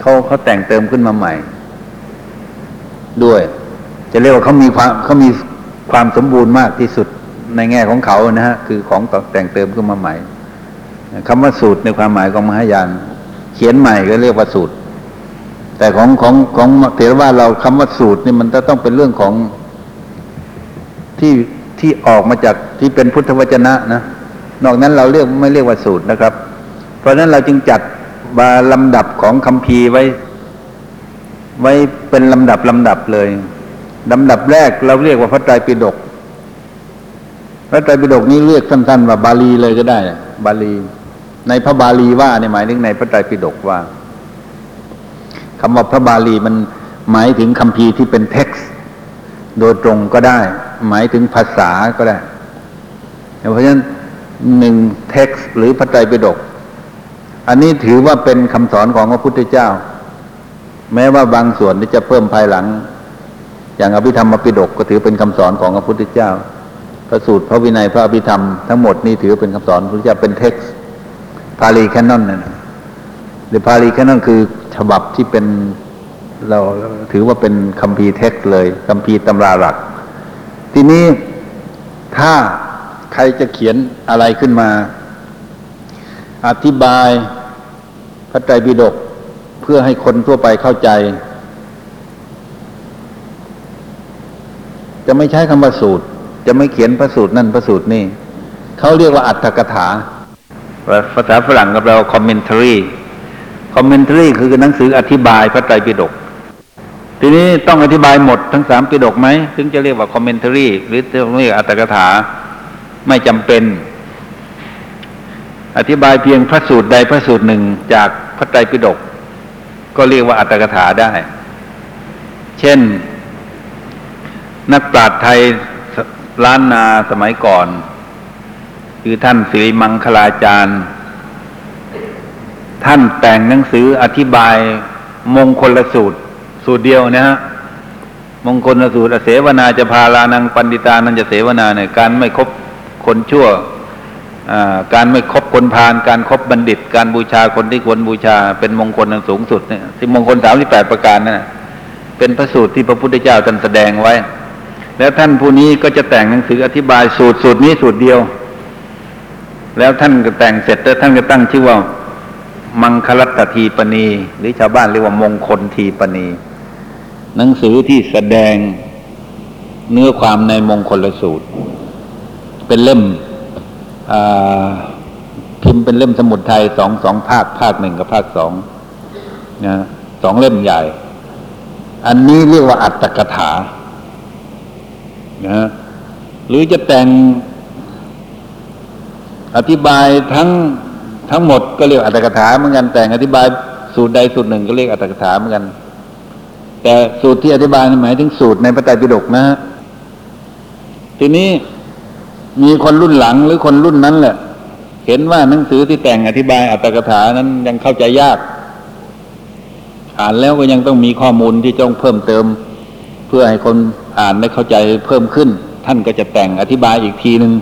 เขาเขาแต่งเติมขึ้นมาใหม่ ด้วย จะเรียกว่าเขามีความเขามีความสมบูรณ์มากที่สุดในแง่ของเขานะฮะคือของแต่งเติมขึ้นมาใหม่คำว่าสูตรในความหมายของมหายาน เขียนใหม่ก็เรียกว่าสูตร แต่ของของของเถรวาทเราคำว่าสูตรนี่มันจะต้องเป็นเรื่องของที่ที่ออกมาจากที่เป็นพุทธวจนะนะ นอกนั้นเราเรียกไม่เรียกว่าสูตรนะครับ เพราะฉะนั้นเราจึงจัดบาลำดับของคัมภีไว้ ไว้เป็นลำดับลำดับเลยลำดับแรกเราเรียกว่าพระไตรปิฎกพระไตรปิฎกนี้เรียกสั้นๆว่าบาลีเลยก็ได้ บาลี ในพระบาลีว่าเนี่ยหมายถึงในพระไตรปิฎกว่าคำว่าพระบาลีมันหมายถึงคัมภีร์ที่เป็นเท็กซ์โดยตรงก็ได้ หมายถึงภาษาก็ได้ เพราะฉะนั้น หนึ่งเท็กซ์หรือพระไตรปิฎกอันนี้ถือว่าเป็นคำสอนของพระพุทธเจ้า แม้ว่าบางส่วนที่จะเพิ่มภายหลัง อย่างอภิธรรมปิฎกก็ถือเป็นคำสอนของพระพุทธเจ้าพระสูตรพระวินัยพระอภิธรรมทั้งหมดนี่ถือเป็นคำสอนพระพุทธเจ้าเป็น text Pali Canon นั่นหรือ Pali Canon คือฉบับที่เป็นเราถือว่าเป็นคัมภีร์เท็กซ์เลยคัมภีร์ตำราหลัก ทีนี้ถ้า ใครจะเขียนอะไรขึ้นมา อธิบายพระไตรปิฎกเพื่อให้คนทั่วไปเข้าใจ จะไม่ใช้คำว่าสูตร จะไม่เขียนพระสูตรนั่นพระสูตรนี่เขาเรียกว่าอัตถกถา ภาษาฝรั่งกับเรา commentary commentary คือหนังสืออธิบายพระไตรปิฎกทีนี้ต้องอธิบายหมดทั้งสามปิฎกไหม ถึงจะเรียกว่า commentary หรือเรียกอัตถกถา ไม่จำเป็น อธิบายเพียงพระสูตรใดพระสูตรหนึ่งจากพระไตรปิฎกก็เรียกว่าอัตถกถาได้ เช่น นักปราชญ์ไทยล้านนาสมัยก่อน คือท่านสิริมังคลาจารย์ ท่านแต่งหนังสืออธิบายมงคลสูตร สูตรเดียวนะฮะมงคลสูตรอเสวนาจะพาลานังปันติตานันจะเสวนาเนี่ยการไม่คบ คนชั่วการไม่คบคนพาลการครบบัณฑิต การบูชาคนที่ควรบูชาเป็นมงคลอันสูงสุดเนี่ยที่มงคลสามสิบแปดประการนั่นนะเป็นพระสูตรที่พระพุทธเจ้าท่านแสดงไว้ แล้วท่านผู้นี้ก็จะแต่งหนังสืออธิบายสูตรสูตรนี้สูตรเดียว แล้วท่านก็แต่งเสร็จแล้วท่านก็ตั้งชื่อว่า มังคลัตตทีปณี หรือชาวบ้านเรียกว่ามงคลทีปณี หนังสือที่แสดงเนื้อความในมงคลสูตร เป็นเล่มพิมพ์เป็นเล่มสมุดไทยสองสองภาคภาคหนึ่งกับภาคสองนะสองเล่มใหญ่ อันนี้เรียกว่าอัตถกถานะหรือจะแต่งอธิบายทั้งทั้งหมดก็เรียกอัตถกถาเหมือนกันแต่งอธิบายสูตรใดสูตรหนึ่งก็เรียกอัตถกถาเหมือนกัน แต่สูตรที่อธิบายหมายถึงสูตรในพระไตรปิฎกนะฮะทีนี้ มีคนรุ่นหลังหรือคนรุ่นนั้นแหละ เห็นว่าหนังสือที่แต่งอธิบายอัตถกถานั้นยังเข้าใจยาก อ่านแล้วก็ยังต้องมีข้อมูลที่ต้องเพิ่มเติม เพื่อให้คนอ่านได้เข้าใจเพิ่มขึ้น ท่านก็จะแต่งอธิบายอีกทีหนึ่ง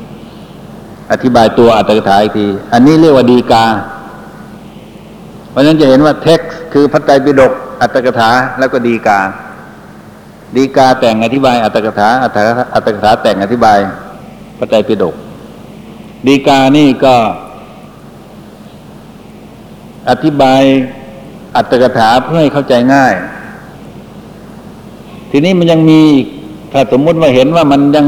อธิบายตัวอัตถกถาอีกที อันนี้เรียกว่าดีกา เพราะฉะนั้นจะเห็นว่าเท็กซ์คือพระไตรปิฎกอัตถกถาแล้วก็ดีกา ดีกาแต่งอธิบายอัตถกถาอัตถกถาแต่งอธิบาย ระไตรปิฎกดีกานี่ก็อธิบายอัตถกถาเพื่อให้เข้าใจง่าย ทีนี้มันยังมีถ้าสมมุติว่าเห็นว่ามันยัง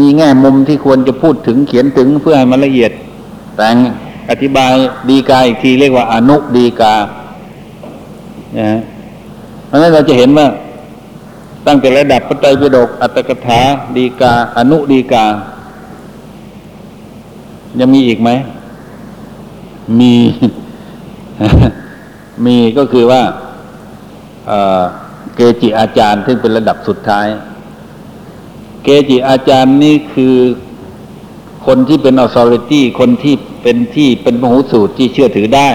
มีแง่มุมที่ควรจะพูดถึงเขียนถึงเพื่อให้มันละเอียด แต่งอธิบายดีกาอีกทีเรียกว่าอนุดีกานะฮะเพราะฉะนั้นเราจะเห็นว่าตั้งแต่ระดับพระไตรปิฎกอัตถกถาดีกา อนุดีกา ยังมีอีกไหม มี มีก็คือว่าเกจิอาจารย์ซึ่งเป็นระดับสุดท้าย เกจิอาจารย์นี่คือคนที่เป็น authority คนที่เป็นที่เป็นมหูสูตรที่เชื่อถือได้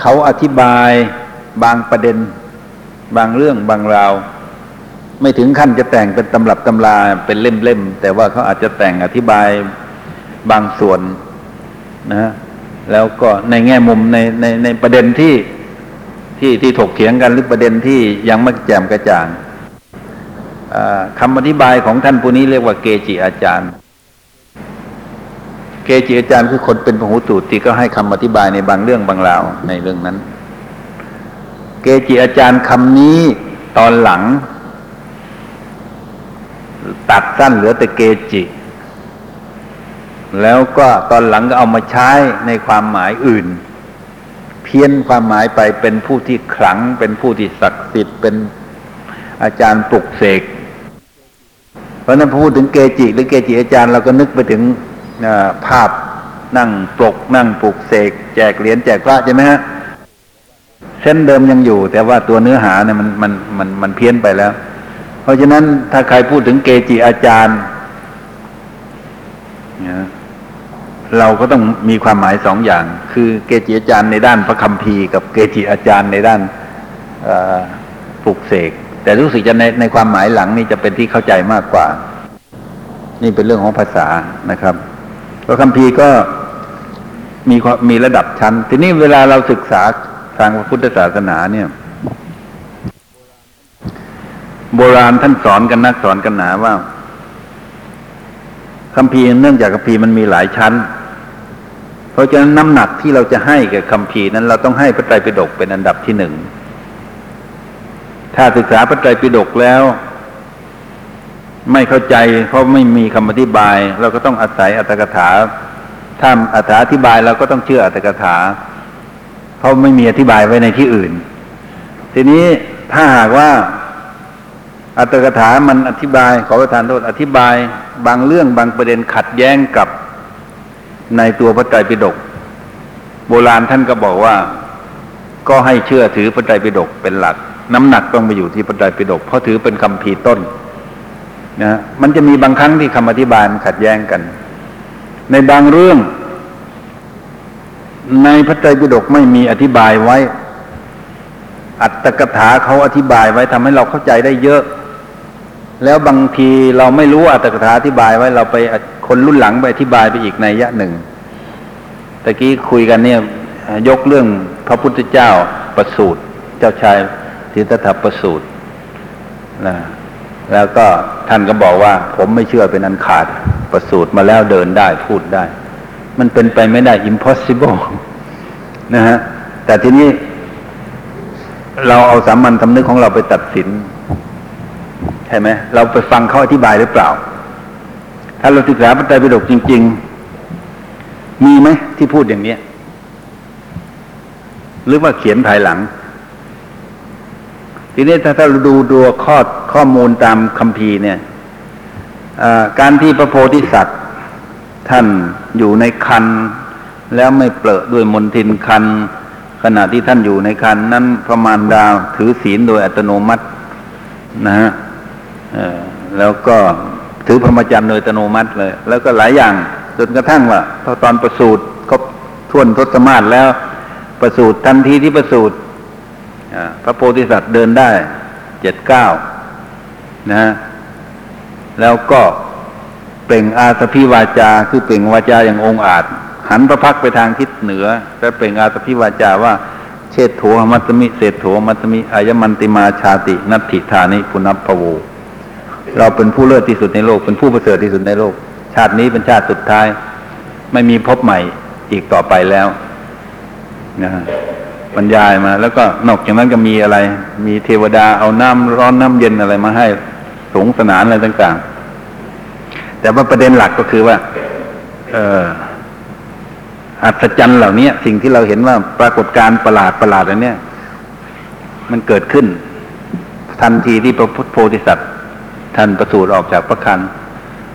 เขาอธิบายบางประเด็น บางเรื่องบางราว ไม่ถึงขั้นจะแต่งเป็นตำรับตำราเป็นเล่มๆแต่ว่าเขาอาจจะแต่งอธิบายบางส่วนนะฮะแล้วก็ในแง่มุมในในในประเด็นที่ที่ที่ถกเถียงกันหรือประเด็นที่ยังไม่แจ่มกระจ่างคำอธิบายของท่านผู้นี้เรียกว่าเกจิอาจารย์ เกจิอาจารย์คือคนเป็นพหูสูตรที่ก็ให้คำอธิบายในบางเรื่องบางราวในเรื่องนั้น เกจิอาจารย์คำนี้ตอนหลัง ตัดสั้นเหลือแต่เกจิ แล้วก็ตอนหลังก็เอามาใช้ในความหมายอื่น เพี้ยนความหมายไปเป็นผู้ที่ขลัง เป็นผู้ที่ศักดิ์สิทธิ์เป็นอาจารย์ปลุกเสกเพราะนั้นพูดถึงเกจิ หรือเกจิอาจารย์เราก็นึกไปถึง ภาพนั่งปลกนั่งปลุกเสกแจกเหรียญแจกพระใช่ไหมฮะเส้นเดิมยังอยู่ แต่ว่าตัวเนื้อหาเนี่ยมันมันมันมันเพี้ยนไปแล้ว เพราะฉะนั้นถ้าใครพูดถึงเกจิอาจารย์นะเราก็ต้องมีความหมายสองอย่าง คือเกจิอาจารย์ในด้านพระคัมภีร์กับเกจิอาจารย์ในด้านปลุกเสกแต่รู้สึกจะในในความหมายหลังนี่จะเป็นที่เข้าใจมากกว่า นี่เป็นเรื่องของภาษานะครับ พระคัมภีร์ก็มีมมีระดับชั้น ทีนี้เวลาเราศึกษาทางพระพุทธศาสนาเนี่ย โบราณท่านสอนกันนักสอนกันหนาว่าคัมภีร์เนื่องจากคัมภีร์มันมีหลายชั้น เพราะฉะนั้นน้ำหนักที่เราจะให้กับคัมภีร์นั้น เราต้องให้พระไตรปิฎกเป็นอันดับที่หนึ่ง ถ้าศึกษาพระไตรปิฎกแล้ว ไม่เข้าใจเพราะไม่มีคำอธิบาย เราก็ต้องอาศัยอัตถกถา ถ้าอัตถาอธิบายเราก็ต้องเชื่ออัตถกถา เพราะไม่มีอธิบายไว้ในที่อื่น ทีนี้ถ้าหากว่าอัตถกถามันอธิบาย ขอประทานโทษอธิบาย บางเรื่องบางประเด็นขัดแย้งกับในตัวพระไตรปิฎกโบราณท่านก็บอกว่า ก็ให้เชื่อถือพระไตรปิฎกเป็นหลัก น้ำหนักต้องไปอยู่ที่พระไตรปิฎกเพราะถือเป็นคำพีต้น นะมันจะมีบางครั้งที่คำอธิบายขัดแย้งกัน ในบางเรื่อง ในพระไตรปิฎกไม่มีอธิบายไว้ อัตถกถาเขาอธิบายไว้ทำให้เราเข้าใจได้เยอะ แล้วบางทีเราไม่รู้อัตถกถาอธิบายไว้เราไปคนรุ่นหลังไปอธิบายไปอีกในยยะหนึ่งตะกี้คุยกันเนี่ยยกเรื่องพระพุทธเจ้าประสูตร เจ้าชายทิฏฐประสูตรนะ แล้วก็ท่านก็บอกว่า ผมไม่เชื่อเป็นอันขาด ประสูตรมาแล้วเดินได้พูดได้ มันเป็นไปไม่ได้ impossible นะฮะ แต่ทีนี้ เราเอาสามัญสำนึกของเราไปตัดสิน ใช่ไหม เราไปฟังเขาอธิบายหรือเปล่า ถ้าเราศึกษาพระไตรปิฎกจริง ๆ มีไหมที่พูดอย่างนี้ หรือว่าเขียนภายหลัง ทีนี้ถ้าถ้าเราดูดูข้อข้อมูลตามคัมภีร์เนี่ยการที่พระโพธิสัตว์ ท่านอยู่ในคันแล้วไม่เปลอะด้วยมนทินคันขณะที่ท่านอยู่ในคันนั้นพระมารดาถือศีลโดยอัตโนมัตินะฮะแล้วก็ถือพรหมจรรย์โดยอัตโนมัติเลย แล้วก็หลายอย่างจนกระทั่งว่าพอตอนประสูติเขาท่วนทศมาศแล้วประสูติทันทีที่ประสูติ พระโพธิสัตว์เดินได้เจ็ดเก้านะฮะแล้วก็เปล่งอาสพิวาจา คือเปล่งวาจาอย่างองอาจ หันพระพักไปทางทิศเหนือแล้วเปล่งอาสพิวาจาว่าเชษโถมัตมิเศษโถมัตมิอายมันติมาชาติ นัตถิธานิปุณพโว เราเป็นผู้เลิศที่สุดในโลก เป็นผู้ประเสริฐที่สุดในโลก ชาตินี้เป็นชาติสุดท้าย ไม่มีพบใหม่อีกต่อไปแล้วนะฮะ บรรยายมา แล้วก็นอกจากนั้นก็มีอะไร มีเทวดาเอาน้ำร้อนน้ำเย็นอะไรมาให้สงสนานอะไรต่างๆ แต่ว่าประเด็นหลักก็คือว่า เอออัศจรรย์เหล่านี้สิ่งที่เราเห็นว่าปรากฏการณ์ประหลาดประหลาดอันนี้มันเกิดขึ้น ทันทีที่พระพุทธโพธิสัตว์ท่านประสูติออกจากพระคัน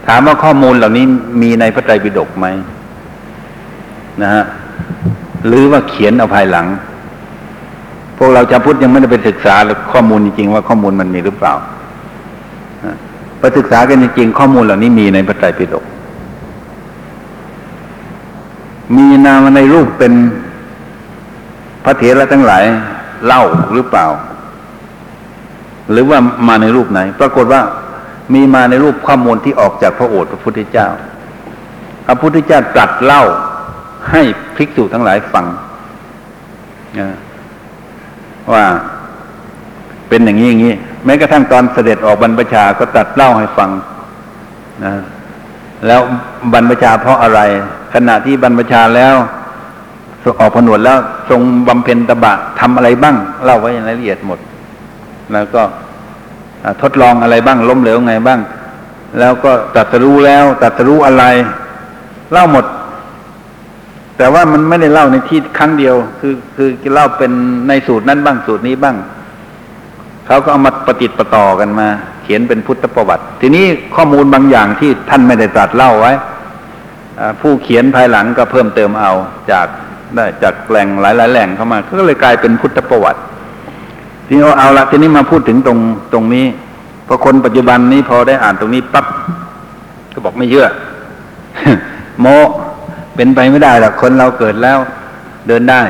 ถามว่าข้อมูลเหล่านี้มีในพระไตรปิฎกไหมนะฮะหรือว่าเขียนเอาภายหลัง พวกเราชาวพุทธยังไม่ได้ไปศึกษาข้อมูลจริงๆว่าข้อมูลมันมีหรือเปล่าไปศึกษากันจริงๆข้อมูลเหล่านี้มีในพระไตรปิฎกมีนามในรูปเป็นพระเถระทั้งหลายเล่าหรือเปล่า หรือว่ามาในรูปไหน ปรากฏว่ามีมาในรูปข้อมูลที่ออกจากพระโอษฐ์พระพุทธเจ้า พระพุทธเจ้าตรัสเล่าให้ภิกษุทั้งหลายฟัง ว่า เป็นอย่างนี้อย่างนี้แม้กระทั่งตอนเสด็จออกบรรพชาก็ตรัสเล่าให้ฟังนะแล้วบรรพชาเพราะอะไร ขณะที่บรรพชาแล้วออกผนวดแล้วทรงบำเพ็ญตบะทำอะไรบ้าง เล่าไว้ในรายละเอียดหมด แล้วก็ทดลองอะไรบ้าง ล้มเหลวไงบ้าง แล้วก็ตัดสรู้แล้ว ตัดสรู้อะไร เล่าหมด แต่ว่ามันไม่ได้เล่าในที่ครั้งเดียว คือคือเล่าเป็นในสูตรนั้นบ้างสูตรนี้บ้างเขาก็เอามาปฏิติประต่อกันมา เขียนเป็นพุทธประวัติ ทีนี้ข้อมูลบางอย่างที่ท่านไม่ได้ตรัสเล่าไว้ผู้เขียนภายหลังก็เพิ่มเติมเอาจากได้จากแหล่งหลาย ๆ แหล่งเข้ามา ก็เลยกลายเป็นพุทธประวัติ ทีนี้เอาละทีนี้มาพูดถึงตรงตรงนี้พอคนปัจจุบันนี้พอได้อ่านตรงนี้ปั๊บก็บอกไม่เชื่อโม เป็นไปไม่ได้หรอกคนเราเกิดแล้วเดินได้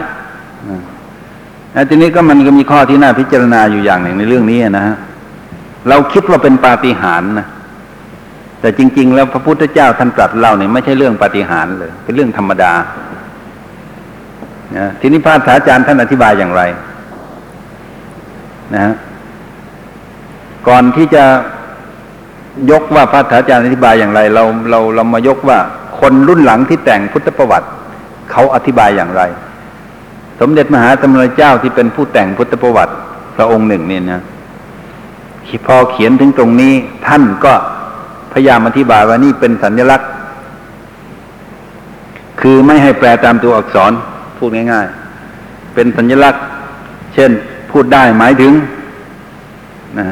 แล้วทีนี้ก็มันก็มีข้อที่น่าพิจารณาอยู่อย่างหนึ่งในเรื่องนี้นะฮะเราคิดว่าเป็นปาฏิหาริย์นะแต่จริง ๆ แล้วพระพุทธเจ้าท่านตรัสเล่าเนี่ยไม่ใช่เรื่องปาฏิหาริย์เลย เป็นเรื่องธรรมดานะทีนี้พระอาจารย์ท่านอธิบายอย่างไร นะฮะก่อนที่จะยกว่าพระอาจารย์อธิบายอย่างไร เราเราเรามายกว่า คนรุ่นหลังที่แต่งพุทธประวัติ เขาอธิบายอย่างไร สมเด็จมหาสมณเจ้าที่เป็นผู้แต่งพุทธประวัติ พระองค์หนึ่งเนี่ยนะพอเขียนถึงตรงนี้ท่านก็พยายามอธิบายว่านี่เป็นสัญลักษณ์ คือไม่ให้แปลตามตัวอักษรพูดง่าย ๆ เป็นสัญลักษณ์ เช่น พูดได้หมายถึงนะ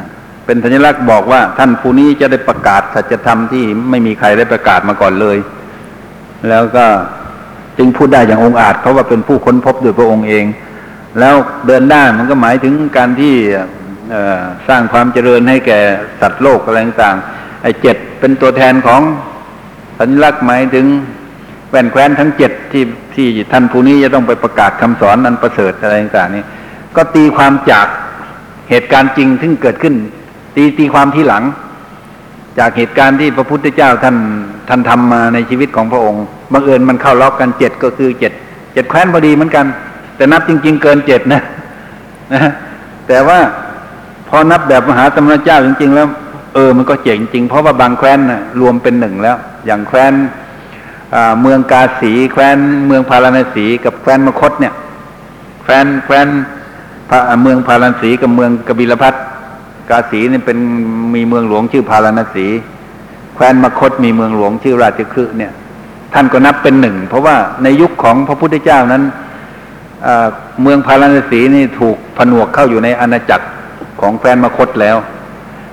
เป็นสัญลักษณ์บอกว่าท่านผู้นี้จะได้ประกาศสัจธรรมที่ไม่มีใครได้ประกาศมาก่อนเลย แล้วก็จึงพูดได้อย่างองอาจเพราว่าเป็นผู้ค้นพบโดยพระองค์เอง แล้วเดินได้มันก็หมายถึงการที่สร้างความเจริญให้แก่สัตว์โลกอะไรต่างๆไอ้เจ็ดเป็นตัวแทนของสัญลักษณ์หมายถึงแว่นแคว้นทั้งเจ็ดที่ที่ท่านผู้นี้จะต้องไปประกาศคำสอนนั้นประเสริฐอะไรต่างๆนี่ก็ตีความจากเหตุการณ์จริงซึ่เกิดขึ้น ตีตีความที่หลัง จากเหตุการณ์ที่พระพุทธเจ้าท่านท่านทำมาในชีวิตของพระองค์บังเอิญมันเข้าล็อกกันเจ็ดก็คือเจ็ดเจ็ดแคว้นพอดีเหมือนกัน แต่นับจริง ๆ เกินเจ็ดนะนะแต่ว่าพอนับแบบมหาตมรเจ้าจริง ๆ แล้ว เออมันก็เจ๋งจริงเพราะว่าบางแคว้นนะรวมเป็นหนึ่งแล้ว อย่างแคว้นเมืองกาสีแคว้นเมืองพาราณสีกับแคว้นมคตเนี่ยแคว้นแคว้นเมืองพาราณสีกับเมืองกบิลพัท กาสีนี่เป็นมีเมืองหลวงชื่อพาราณสี แคว้นมคตมีเมืองหลวงชื่อราชคฤห์เนี่ย ท่านก็นับเป็นหนึ่ง เพราะว่าในยุคของพระพุทธเจ้านั้นเมืองพาราณสีนี่ถูกผนวกเข้าอยู่ในอาณาจักรของแคว้นมคตแล้ว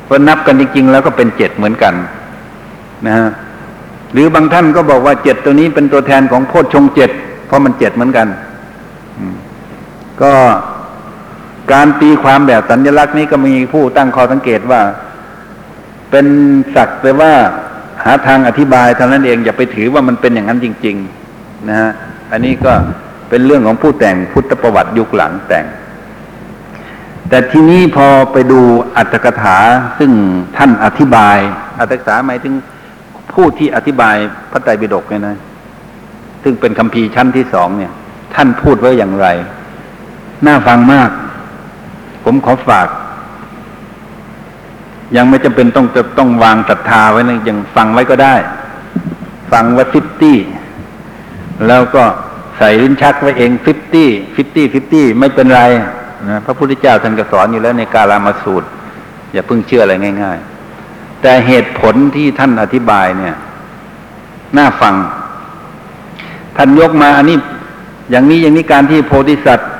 เพราะนับกันจริง ๆ แล้วก็เป็นเจ็ดเหมือนกันนะฮะหรือบางท่านก็บอกว่าเจ็ดตัวนี้เป็นตัวแทนของโพชฌงเจ็ดเพราะมันเจ็ดเหมือนกันก็ การตีความแบบสัญลักษณ์นี้ก็มีผู้ตั้งข้อสังเกตว่า เป็นสักแต่ว่าหาทางอธิบายเท่านั้นเองอย่าไปถือว่ามันเป็นอย่างนั้นจริง ๆ นะฮะอันนี้ก็เป็นเรื่องของผู้แต่งพุทธประวัติยุคหลังแต่ง แต่ทีนี้พอไปดูอรรถกถาซึ่งท่านอธิบาย อรรถกถาหมายถึงผู้ที่อธิบายพระไตรปิฎกเนี่ยนะซึ่งเป็นคัมภีร์ชั้นที่สองเนี่ย ท่านพูดไว้อย่างไร น่าฟังมาก ผมขอฝาก ยังไม่จำเป็นต้องจะต้องวางศรัทธาไว้นะยังฟังไว้ก็ได้ ฟังไว้ fifty แล้วก็ใส่ลิ้นชักไว้เอง fiftyฟิฟตี้ฟิฟตี้ไม่เป็นไรนะพระพุทธเจ้าท่านก็สอนอยู่แล้วในกาลามาสูตร อย่าเพิ่งเชื่ออะไรง่าย ๆ แต่เหตุผลที่ท่านอธิบายเนี่ย น่าฟัง ท่านยกมาอันนี้ อย่างนี้อย่างนี้การที่โพธิสัตว์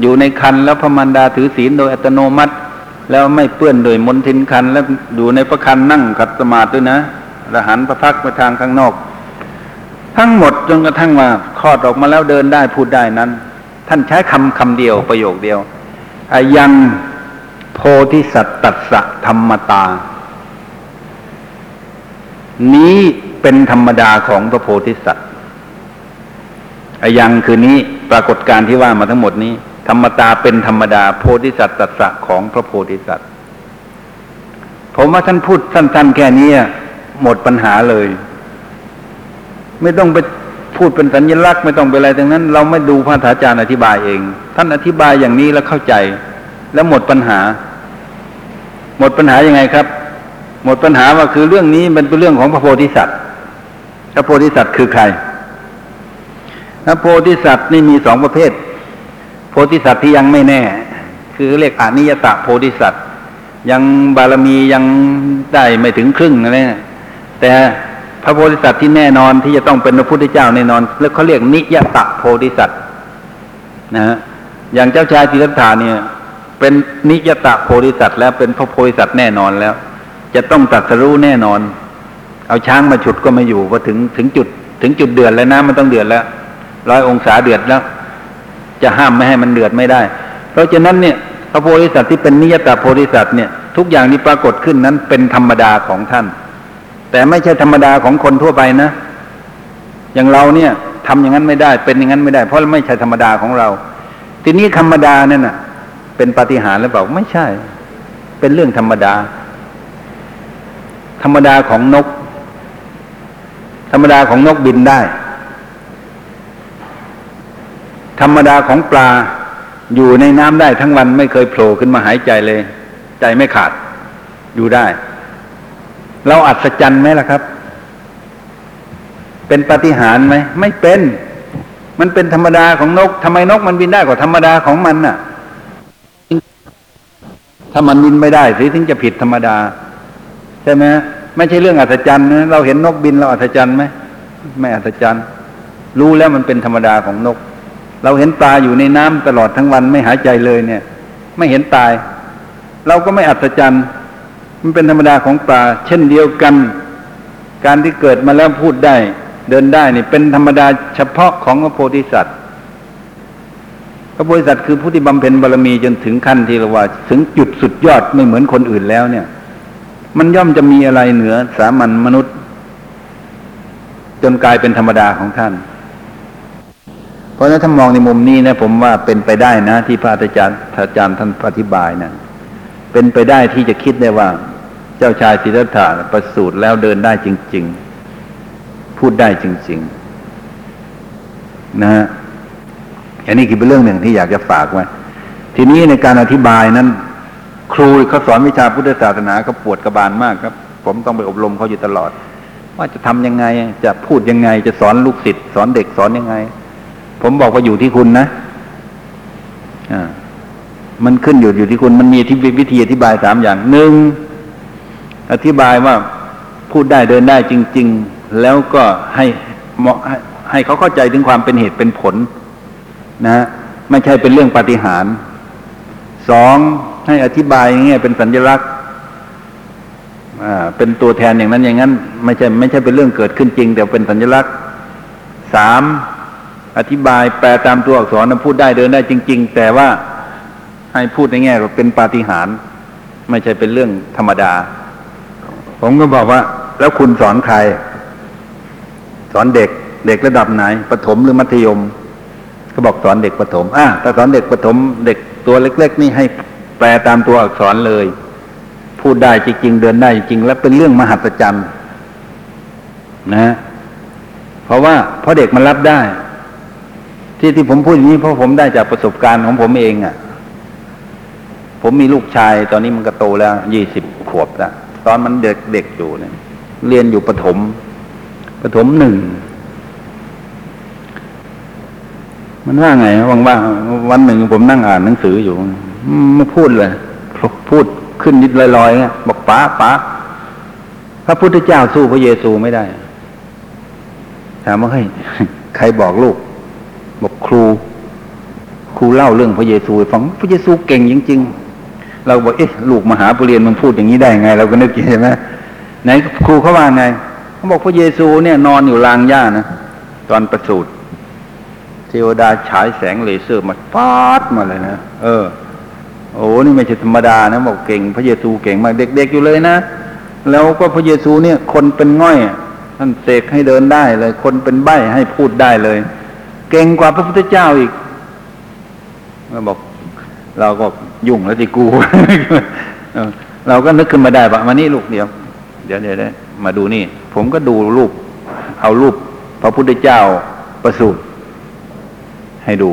อยู่ในคันแล้วพระมารดาถือศีลโดยอัตโนมัติ แล้วไม่เปื้อนโดยมนทินคันแล้วอยู่ในพระคันนั่งขัดสมาธิด้วยนะระหันพระพักไปทางข้างนอก ทั้งหมดจนกระทั่งว่าคลอดออกมาแล้วเดินได้พูดได้นั้น ท่านใช้คำคำเดียวประโยคเดียวอายังโพธิสัตตัสสะธรรมตา นี้เป็นธรรมดาของพระโพธิสัตว์อายังคือนี้ปรากฏการที่ว่ามาทั้งหมดนี้ ธรรมตาเป็นธรรมดาโพธิสัตว์ตัสะของพระโพธิสัตว์ ผมว่าท่านพูดสั้น ๆ แค่นี้หมดปัญหาเลย ไม่ต้องไปพูดเป็นสัญลักษณ์ไม่ต้องไปอะไรทั้งนั้น เราไม่ดูพระถาจารย์อธิบายเอง ท่านอธิบายอย่างนี้แล้วเข้าใจ แล้วหมดปัญหา หมดปัญหายังไงครับ หมดปัญหาว่าคือเรื่องนี้มันเป็นเรื่องของพระโพธิสัตว์พระโพธิสัตว์คือใครพระโพธิสัตว์นี่มีสองประเภท ธิสัตว์ที่ยังไม่แน่ คือเรียกอนิยตะโพธิสัตว์ยังบารมียังได้ไม่ถึงครึ่งอะไรนะแต่พระโพธิสัตว์ที่แน่นอนที่จะต้องเป็นพระพุทธเจ้าแน่นอน แล้วเขาเรียกนิยตะโพธิสัตว์นะฮะอย่างเจ้าชายจิรัตถาเนี่ย เป็นนิยตะโพธิสัตว์แล้วเป็นพระโพธิสัตว์แน่นอนแล้ว จะต้องตรัสรู้แน่นอน เอาช้างมาฉุดก็ไม่อยู่พอถึงถึงจุด ถึงจุดเดือดแล้วนะมันต้องเดือดแล้วร้อยองศาเดือดแล้ว จะห้ามไม่ให้มันเดือดไม่ได้ เพราะฉะนั้นเนี่ยพระโพธิสัตว์ที่เป็นนิยตาโพธิสัตว์เนี่ยทุกอย่างที่ปรากฏขึ้นนั้นเป็นธรรมดาของท่าน แต่ไม่ใช่ธรรมดาของคนทั่วไปนะ อย่างเราเนี่ยทำอย่างนั้นไม่ได้ เป็นอย่างนั้นไม่ได้ เพราะไม่ใช่ธรรมดาของเรา ทีนี้ธรรมดานั่นน่ะเป็นปาฏิหาริย์หรือเปล่าไม่ใช่ เป็นเรื่องธรรมดา ธรรมดาของนก ธรรมดาของนกบินได้ ธรรมดาของปลาอยู่ในน้ำได้ทั้งวันไม่เคยโผล่ขึ้นมาหายใจเลย ใจไม่ขาด อยู่ได้ เราอัศจรรย์ไหมล่ะครับ เป็นปาฏิหาริย์ไหมไม่เป็น มันเป็นธรรมดาของนกทำไมนกมันบินได้ก็ธรรมดาของมันน่ะ ถ้ามันบินไม่ได้สิถึงจะผิดธรรมดา ใช่ไหมไม่ใช่เรื่องอัศจรรย์นะเราเห็นนกบินเราอัศจรรย์ไหมไม่อัศจรรย์ รู้แล้วมันเป็นธรรมดาของนก เราเห็นปลาอยู่ในน้ำตลอดทั้งวันไม่หายใจเลยเนี่ย ไม่เห็นตาย เราก็ไม่อัศจรรย์ มันเป็นธรรมดาของปลา เช่นเดียวกัน การที่เกิดมาแล้วพูดได้ เดินได้นี่เป็นธรรมดาเฉพาะของพระโพธิสัตว์พระโพธิสัตว์คือผู้ที่บำเพ็ญบารมีจนถึงขั้นที่เราว่า ถึงจุดสุดยอดไม่เหมือนคนอื่นแล้วเนี่ย มันย่อมจะมีอะไรเหนือสามัญมนุษย์ จนกลายเป็นธรรมดาของท่าน เพราะฉะนั้นถ้ามองในมุมนี้นะ ผมว่าเป็นไปได้นะ ที่พระอาจารย์อาจารย์ท่านอธิบายนะเป็นไปได้ที่จะคิดได้ว่า เจ้าชายสิทธัตถะประสูติแล้วเดินได้จริง ๆ พูดได้จริง ๆ นะฮะอันนี้คือเป็นเรื่องหนึ่งที่อยากจะฝากไว้ทีนี้ในการอธิบายนั้น ครูเขาสอนวิชาพุทธศาสนาเขาปวดกระบาลมากครับ ผมต้องไปอบรมเขาอยู่ตลอด ว่าจะทำยังไงจะพูดยังไง จะสอนลูกศิษย์สอนเด็กสอนยังไง ผมบอกว่าอยู่ที่คุณนะอ่ามันขึ้นอยู่อยู่ที่คุณมันมีที่วิธีอธิบายสามอย่างหนึ่งอธิบายว่าพูดได้เดินได้จริง ๆ แล้วก็ให้เหมาะให้ให้เขาเข้าใจถึงความเป็นเหตุเป็นผล นะฮะไม่ใช่เป็นเรื่องปาฏิหาริย์สองให้อธิบายอย่างเงี้ยเป็นสัญลักษณ์อ่าเป็นตัวแทนอย่างนั้นอย่างนั้น ไม่ใช่ไม่ใช่เป็นเรื่องเกิดขึ้นจริง แต่เป็นสัญลักษณ์สาม อธิบายแปลตามตัวอักษรนะพูดได้เดินได้จริง ๆ แต่ว่าให้พูดในแง่ว่าเป็นปาฏิหาริย์ไม่ใช่เป็นเรื่องธรรมดา ผมก็บอกว่า แล้วคุณสอนใคร สอนเด็ก เด็กระดับไหนประถมหรือมัธยม ก็บอกสอนเด็กประถมอะถ้าสอนเด็กประถม เด็กตัวเล็ก ๆ นี่ให้แปลตามตัวอักษรเลย พูดได้จริงๆเดินได้จริง และเป็นเรื่องมหัศจรรย์นะ เพราะว่าเพราะเด็กมันรับได้ ที่ที่ผมพูดอย่างนี้เพราะผมได้จากประสบการณ์ของผมเองอะ่ะ ผมมีลูกชายตอนนี้มันก็โตแล้วยี่สิบขวบแล้วตอนมันเด็กเด็กอยู่เนี่ย เรียนอยู่ประถมประถมหนึ่งมันว่าไงว่างๆวันหนึ่งผมนั่งอ่านหนังสืออยู่ไม่พูดเลยพูดขึ้นนิดลอยๆเงี้ยบอกป๋าป๋าพระพุทธเจ้าสู้พระเยซูไม่ได้ถามว่าเฮ้ยใครบอกลูก บอกครู ครูเล่าเรื่องพระเยซูฟังพระเยซูเก่งจริง ๆ เราบอกเอ๊ะลูกมหาปริญญามันพูดอย่างนี้ได้ไง เราก็นึกใช่ไหมไหนครูเขาว่าไงเขาบอกพระเยซูเนี่ย นอนอยู่รางหญ้านะตอนประสูติเทวดาฉายแสงเลเซอร์มาฟาดมาเลยนะเออ โอ้นี่ไม่ใช่ธรรมดานะบอกเก่ง พระเยซูเก่งมากเด็ก ๆอยู่เลยนะแล้วก็พระเยซูเนี่ย คนเป็นง่อยท่านเสกให้เดินได้เลย คนเป็นใบ้ให้พูดได้เลย เก่งกว่าพระพุทธเจ้าอีกเราบอก เราก็ยุ่งแล้วสิกู เราก็นึกขึ้นมาได้ปะมานี่ลูกเดี๋ยว เดี๋ยวเดี๋ยวได้มาดูนี่ ผมก็ดูรูป เอารูป พระพุทธเจ้าประสูติให้ดู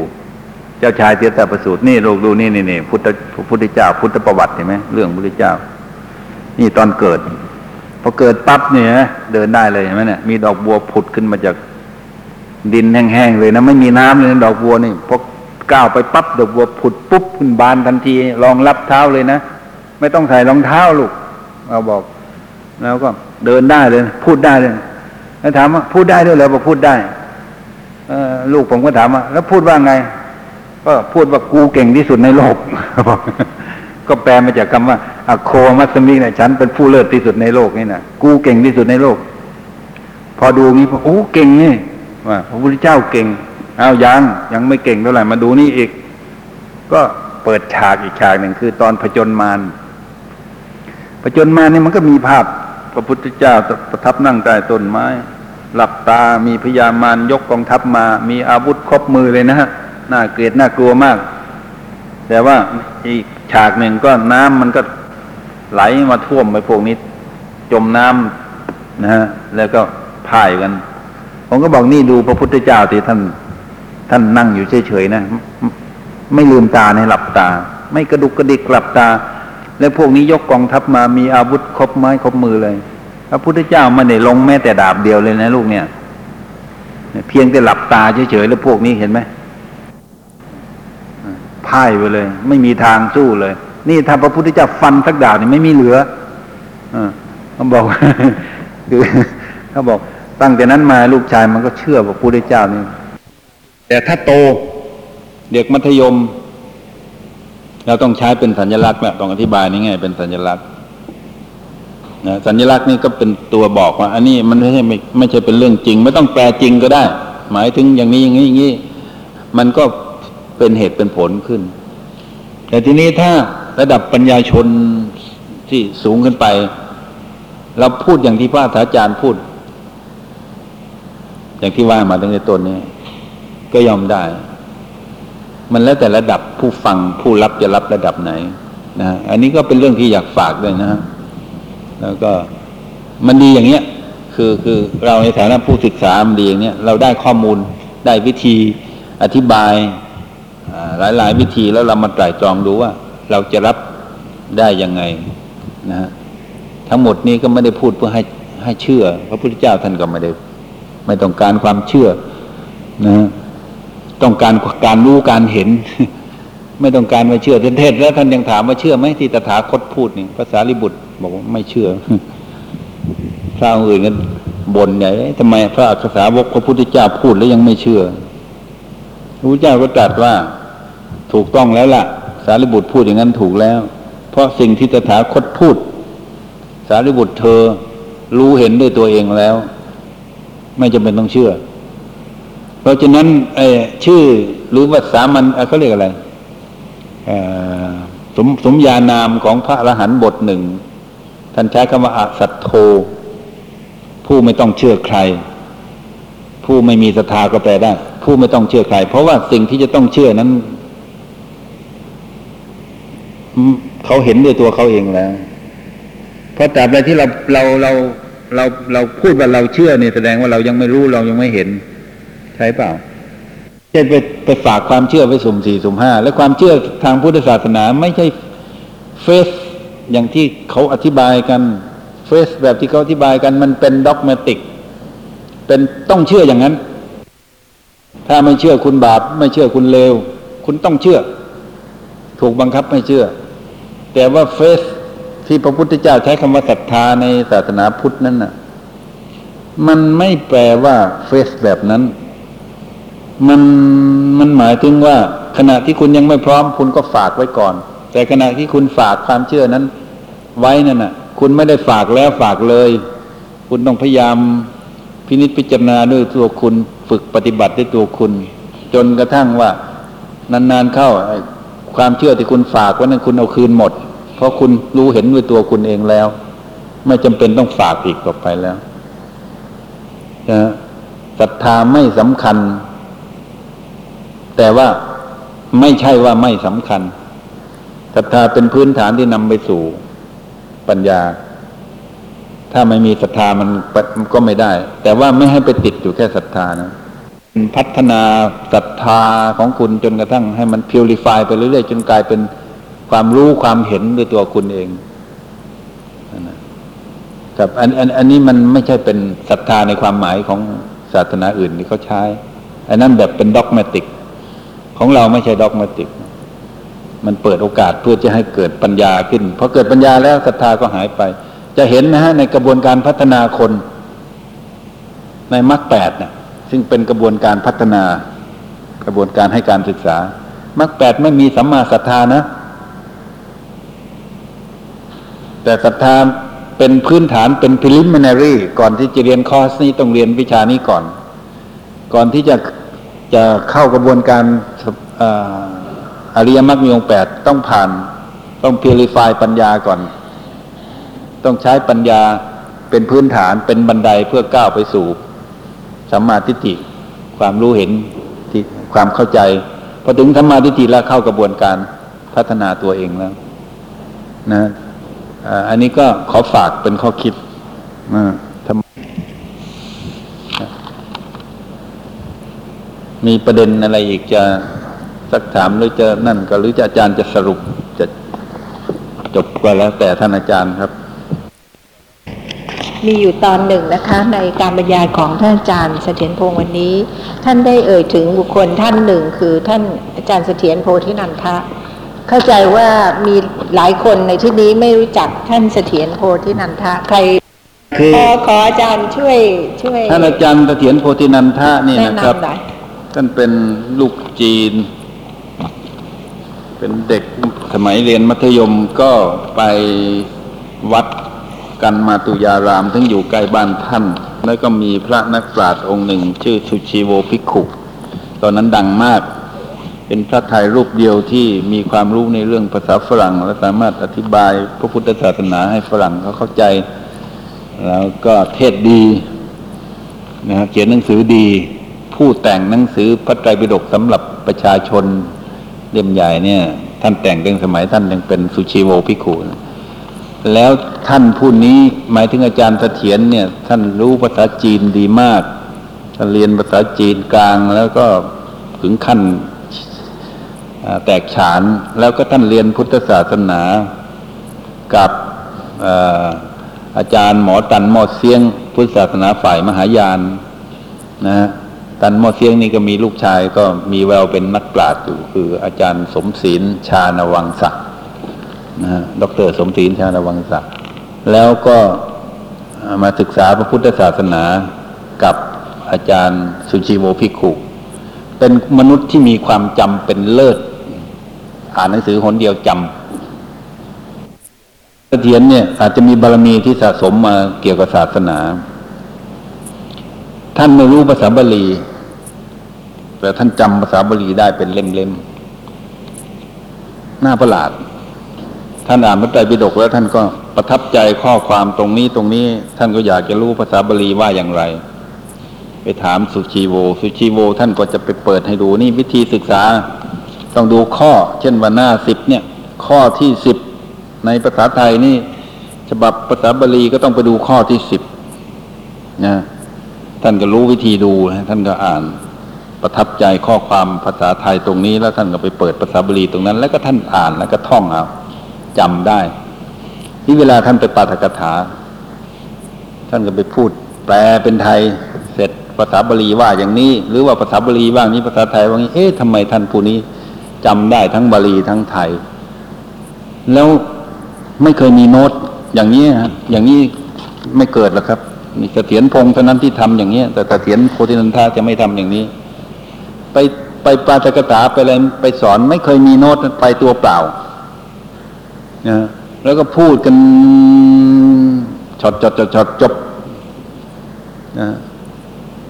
เจ้าชายเตียตประสูตินี่ลูกดูนี่นี่นี่พุทธพระพุทธเจ้า พุทธประวัติเห็นไหมเรื่องพุทธเจ้า นี่ตอนเกิดพอเกิดปั๊บเนี่ยเดินได้เลยเห็นไหมเนี่ยมีดอกบัวผุดขึ้นมาจาก ดินแห้งๆเลยนะไม่มีน้ำเลยนะดอกบัวนี่พอก้าวไปปั๊บดอกบัวผุดปุ๊บขึ้นบานทันทีรองรับเท้าเลยนะไม่ต้องใส่รองเท้าลูกเราบอก แล้วก็เดินได้เลย พูดได้เลยแล้วถามว่าพูดได้ด้วยเหรอบอกพูดได้เอลูกผมก็ถามว่าแล้วพูดว่าไง ก็พูดว่ากูเก่งที่สุดในโลกบอกก็แปลมาจากคำว่าอโคมัสมิเนี่ยฉันเป็นผู้เลิศที่สุดในโลกนี่นะกูเก่งที่สุดในโลก พอดูงี้โอ้เก่งนี่ ว่าพระพุทธเจ้าเก่งเอายังยังไม่เก่งเท่าไหร่มาดูนี่อีก ก็เปิดฉากอีกฉากหนึ่งคือ ตอนผจญมารผจญมารนี่มันก็มีภาพพระพุทธเจ้าประทับนั่งใต้ต้นไม้ หลับตามีพญามารยกกองทัพมา มีอาวุธครบมือเลยนะฮะน่าเกลียดน่ากลัวมาก แต่ว่าอีกฉากหนึ่งก็น้ำมันก็ไหลมาท่วมไปพวกนี้ จมน้ำนะฮะแล้วก็พ่ายกัน ผมก็บอกนี่ดูพระพุทธเจ้าที่ท่าน ท่านนั่งอยู่เฉยๆนะ ไม่ลืมตาในหลับตา ไม่กระดุกกระดิกหลับตา แล้วพวกนี้ยกกองทัพมามีอาวุธครบไม้ครบมือเลย พระพุทธเจ้าไม่ได้ลงแม้แต่ดาบเดียวเลยนะลูกเนี่ย เพียงแต่หลับตาเฉยๆแล้วพวกนี้เห็นไหมพ่ายไปเลย ไม่มีทางสู้เลย นี่ถ้าพระพุทธเจ้าฟันสักดาบนี่ไม่มีเหลือเขาบอกคือเขาบอก ตั้งแต่นั้นมาลูกชายมันก็เชื่อพระพุทธเจ้านี่แต่ถ้าโตเด็กมัธยม เราต้องใช้เป็นสัญลักษณ์แหละต้องอธิบายนี่ไงเป็นสัญลักษณ์นะสัญลักษณ์นี่ก็เป็นตัวบอกว่า อันนี้มันไม่ใช่ไม่ไม่ใช่เป็นเรื่องจริง ไม่ต้องแปลจริงก็ได้ หมายถึงอย่างนี้อย่างนี้อย่างนี้มันก็เป็นเหตุเป็นผลขึ้น แต่ทีนี้ถ้าระดับปัญญาชนที่สูงขึ้นไป เราพูดอย่างที่พระอาจารย์พูด อย่างที่ว่ามาตั้งแต่ต้นนี้ก็ยอมได้ มันแล้วแต่ระดับผู้ฟังผู้รับจะรับระดับไหนนะอันนี้ก็เป็นเรื่องที่อยากฝากด้วยนะฮะแล้วก็มันดีอย่างเงี้ยคือคือเราในฐานะผู้ศึกษามันดีอย่างเนี้ยเราได้ข้อมูลได้วิธีอธิบายอ่ายหลายวิธีแล้วเรามาไตร่ตรองดูว่า เราจะรับได้ยังไงนะฮะทั้งหมดนี้ก็ไม่ได้พูดเพื่อให้ให้เชื่อ พระพุทธเจ้าท่านก็ไม่ได้ ไม่ต้องการความเชื่อนะต้องการการรู้การเห็น ไม่ต้องการมาเชื่อเทศแล้วท่านยังถามว่าเชื่อไหมที่ตถาคตพูดนี่ภาษาลิบุตรบอกว่าไม่เชื่อพระองค์อื่นก็บ่นใหญ่ทำไมพระอักษสาวกพระพุทธเจ้าพูดแล้วยังไม่เชื่อพระพุทธเจ้าก็ตรัสว่าถูกต้องแล้วล่ะ สารีบุตรพูดอย่างนั้นถูกแล้ว เพราะสิ่งที่ตถาคตพูด สารีบุตรเธอรู้เห็นด้วยตัวเองแล้ว ไม่จำเป็นต้องเชื่อ เพราะฉะนั้นไอ้ชื่อหรือว่าสามัญเอ่อเขาเรียกอะไรสมสมญานามของพระอรหันต์บทหนึ่ง ท่านใช้คำว่าอสัตโธ ผู้ไม่ต้องเชื่อใคร ผู้ไม่มีศรัทธาก็แปลได้ ผู้ไม่ต้องเชื่อใคร เพราะว่าสิ่งที่จะต้องเชื่อนั้น เขาเห็นด้วยตัวเขาเองแล้วเพราะตราบใดที่เราเราเรา เราเราพูดว่าเราเชื่อเนี่ยแสดงว่าเรายังไม่รู้เรายังไม่เห็น ใช่เปล่าเช่นไปไปฝากความเชื่อไว้สุ่มสี่สุ่มห้าและความเชื่อทางพุทธศาสนาไม่ใช่เฟสอย่างที่เขาอธิบายกันเฟสแบบที่เขาอธิบายกันมันเป็นด็อกเมติก เป็นต้องเชื่ออย่างนั้น ถ้าไม่เชื่อคุณบาป ไม่เชื่อคุณเลว คุณต้องเชื่อ ถูกบังคับให้เชื่อ แต่ว่าเฟส ที่พระพุทธเจ้าใช้คำว่าศรัทธาในศาสนาพุทธนั้นน่ะ มันไม่แปลว่าเฟสแบบนั้น มันมันหมายถึงว่า ขณะที่คุณยังไม่พร้อม คุณก็ฝากไว้ก่อน แต่ขณะที่คุณฝากความเชื่อนั้น ไว้นั่นน่ะ คุณไม่ได้ฝากแล้วฝากเลย คุณต้องพยายามพินิจพิจารณาด้วยตัวคุณฝึกปฏิบัติด้วยตัวคุณ จนกระทั่งว่านานๆเข้า ความเชื่อที่คุณฝากไว้นั้นคุณเอาคืนหมด เพราะคุณรู้เห็นด้วยตัวคุณเองแล้ว ไม่จำเป็นต้องฝากอีกต่อไปแล้วนะศรัทธาไม่สำคัญ แต่ว่าไม่ใช่ว่าไม่สำคัญศรัทธาเป็นพื้นฐานที่นำไปสู่ปัญญา ถ้าไม่มีศรัทธามันมันก็ไม่ได้ แต่ว่าไม่ให้ไปติดอยู่แค่ศรัทธานะพัฒนาศรัทธาของคุณจนกระทั่งให้มันพิวริฟายไปเรื่อยๆจนกลายเป็น ความรู้ความเห็นด้วยตัวคุณเองกับอันอันอันนี้มันไม่ใช่เป็นศรัทธาในความหมายของศาสนาอื่นที่เขาใช้ อันนั้นแบบเป็นด็อกแมติก ของเราไม่ใช่ด็อกแมติก มันเปิดโอกาสเพื่อจะให้เกิดปัญญาขึ้นพอเกิดปัญญาแล้วศรัทธาก็หายไป จะเห็นนะฮะในกระบวนการพัฒนาคนในมรรคแปดนะซึ่งเป็นกระบวนการพัฒนา กระบวนการให้การศึกษามรรคแปดไม่มีสัมมาศรัทธานะ แต่ศรัทธาเป็นพื้นฐานเป็น preliminary ก่อนที่จะเรียนคอร์สนี้ต้องเรียนวิชานี้ก่อน ก่อนที่จะจะเข้ากระบวนการออริยมรรคมีองค์แปดต้องผ่านต้อง purify ปัญญาก่อน ต้องใช้ปัญญาเป็นพื้นฐานเป็นบันไดเพื่อก้าวไปสู่สัมมาทิฏฐิความรู้เห็นที่ความเข้าใจพอถึงสัมมาทิฏฐิแล้วเข้ากระบวนการพัฒนาตัวเองแล้ว นะ อ่าอันนี้ก็ขอฝากเป็นข้อคิดอ่าทำมีประเด็นอะไรอีกจะสักถามหรือจะนั่นก็หรือจะอาจารย์จะสรุปจะจบก็แล้วแต่ท่านอาจารย์ครับ มีอยู่ตอนหนึ่งนะคะ ในการบรรยายของท่านอาจารย์เสถียรพงศ์วันนี้ ท่านได้เอ่ยถึงบุคคลท่านหนึ่ง คือท่านอาจารย์เสถียรโพธินันทะ เข้าใจว่ามีหลายคนในที่นี้ไม่รู้จักท่านเสถียรโพธินันทะใครคือขอขออาจารย์ช่วยช่วยท่านอาจารย์เสถียรโพธินันทะนี่แนะนะครับนำหน่อยท่านเป็นลูกจีน เป็นเด็กสมัยเรียนมัธยมก็ไปวัดกันมาตุยารามซึ่งอยู่ใกล้บ้านท่าน แล้วก็มีพระนักปราชญ์องค์หนึ่ง ชื่อสุชีโวภิกขุ ตอนนั้นดังมาก เป็นพระไทยรูปเดียวที่มีความรู้ในเรื่องภาษาฝรั่ง และสามารถอธิบายพระพุทธศาสนาให้ฝรั่งเขาเข้าใจ แล้วก็เทศดีนะเขียนหนังสือดีพผู้แต่งหนังสือพระไตรปิฎกสำหรับประชาชนเล่มใหญ่เนี่ย ท่านแต่งตั้งสมัยท่านยังเป็นสุชีโวภิกขุนะแล้วท่านผู้นี้หมายถึงอาจารย์เสถียรเนี่ย ท่านรู้ภาษาจีนดีมากท่านเรียนภาษาจีนกลางแล้วก็ถึงขั้น แตกฉานแล้วก็ท่านเรียนพุทธศาสนากับอาจารย์หมอตันหมอเสียง พุทธศาสนาฝ่ายมหายานนะฮะตันหมอเสียงนี่ก็มีลูกชายก็มีแววเป็นนักปราชญ์อยู่คืออาจารย์สมศีลชาณวังศักดิ์นะฮะดรสมศีลชาณวังศักดิ์แล้วก็มาศึกษาพระพุทธศาสนากับอาจารย์สุชีโวภิกขุเป็นมนุษย์ที่มีความจำเป็นเลิศ อ่านหนังสือหนเดียวจำเสถียรเนี่ย อาจจะมีบารมีที่สะสมมาเกี่ยวกับศาสนา ท่านไม่รู้ภาษาบาลีแต่ท่านจำภาษาบาลีได้เป็นเล่มๆน่าประหลาด ท่านอ่านพระไตรปิฎกแล้วท่านก็ประทับใจข้อความตรงนี้ตรงนี้ ท่านก็อยากจะรู้ภาษาบาลีว่าอย่างไร ไปถามสุชีโว สุชีโว ท่านก็จะไปเปิดให้ดูนี่วิธีศึกษา ต้องดูข้อ เช่นว่าหน้าสิบเนี่ย ข้อที่สิบในภาษาไทยนี่ ฉบับภาษาบาลีก็ต้องไปดูข้อที่สิบนะท่านก็รู้วิธีดูท่านก็อ่านประทับใจข้อความภาษาไทยตรงนี้ แล้วท่านก็ไปเปิดภาษาบาลีตรงนั้น แล้วก็ท่านอ่านแล้วก็ท่องเอาจำได้ที่เวลาท่านไปปาฐกถา ท่านก็ไปพูด แปลเป็นไทย เสร็จภาษาบาลีว่าอย่างนี้ หรือว่าภาษาบาลีว่างนี้ภาษาไทยว่างนี้เอ๊ะทำไมท่านผู้นี้ จำได้ทั้งบาลีทั้งไทย แล้วไม่เคยมีโน้ตอย่างนี้ฮะอย่างนี้ไม่เกิดหรอกครับมีเสถียรพงษ์เท่านั้นที่ทำอย่างนี้แต่เสถียรโพธินันทาจะไม่ทำอย่างนี้ ไปไปปาฐกถาไปอะไรไปสอนไม่เคยมีโน้ตไปตัวเปล่านะแล้วก็พูดกันช็อตจดจดจดจบนะ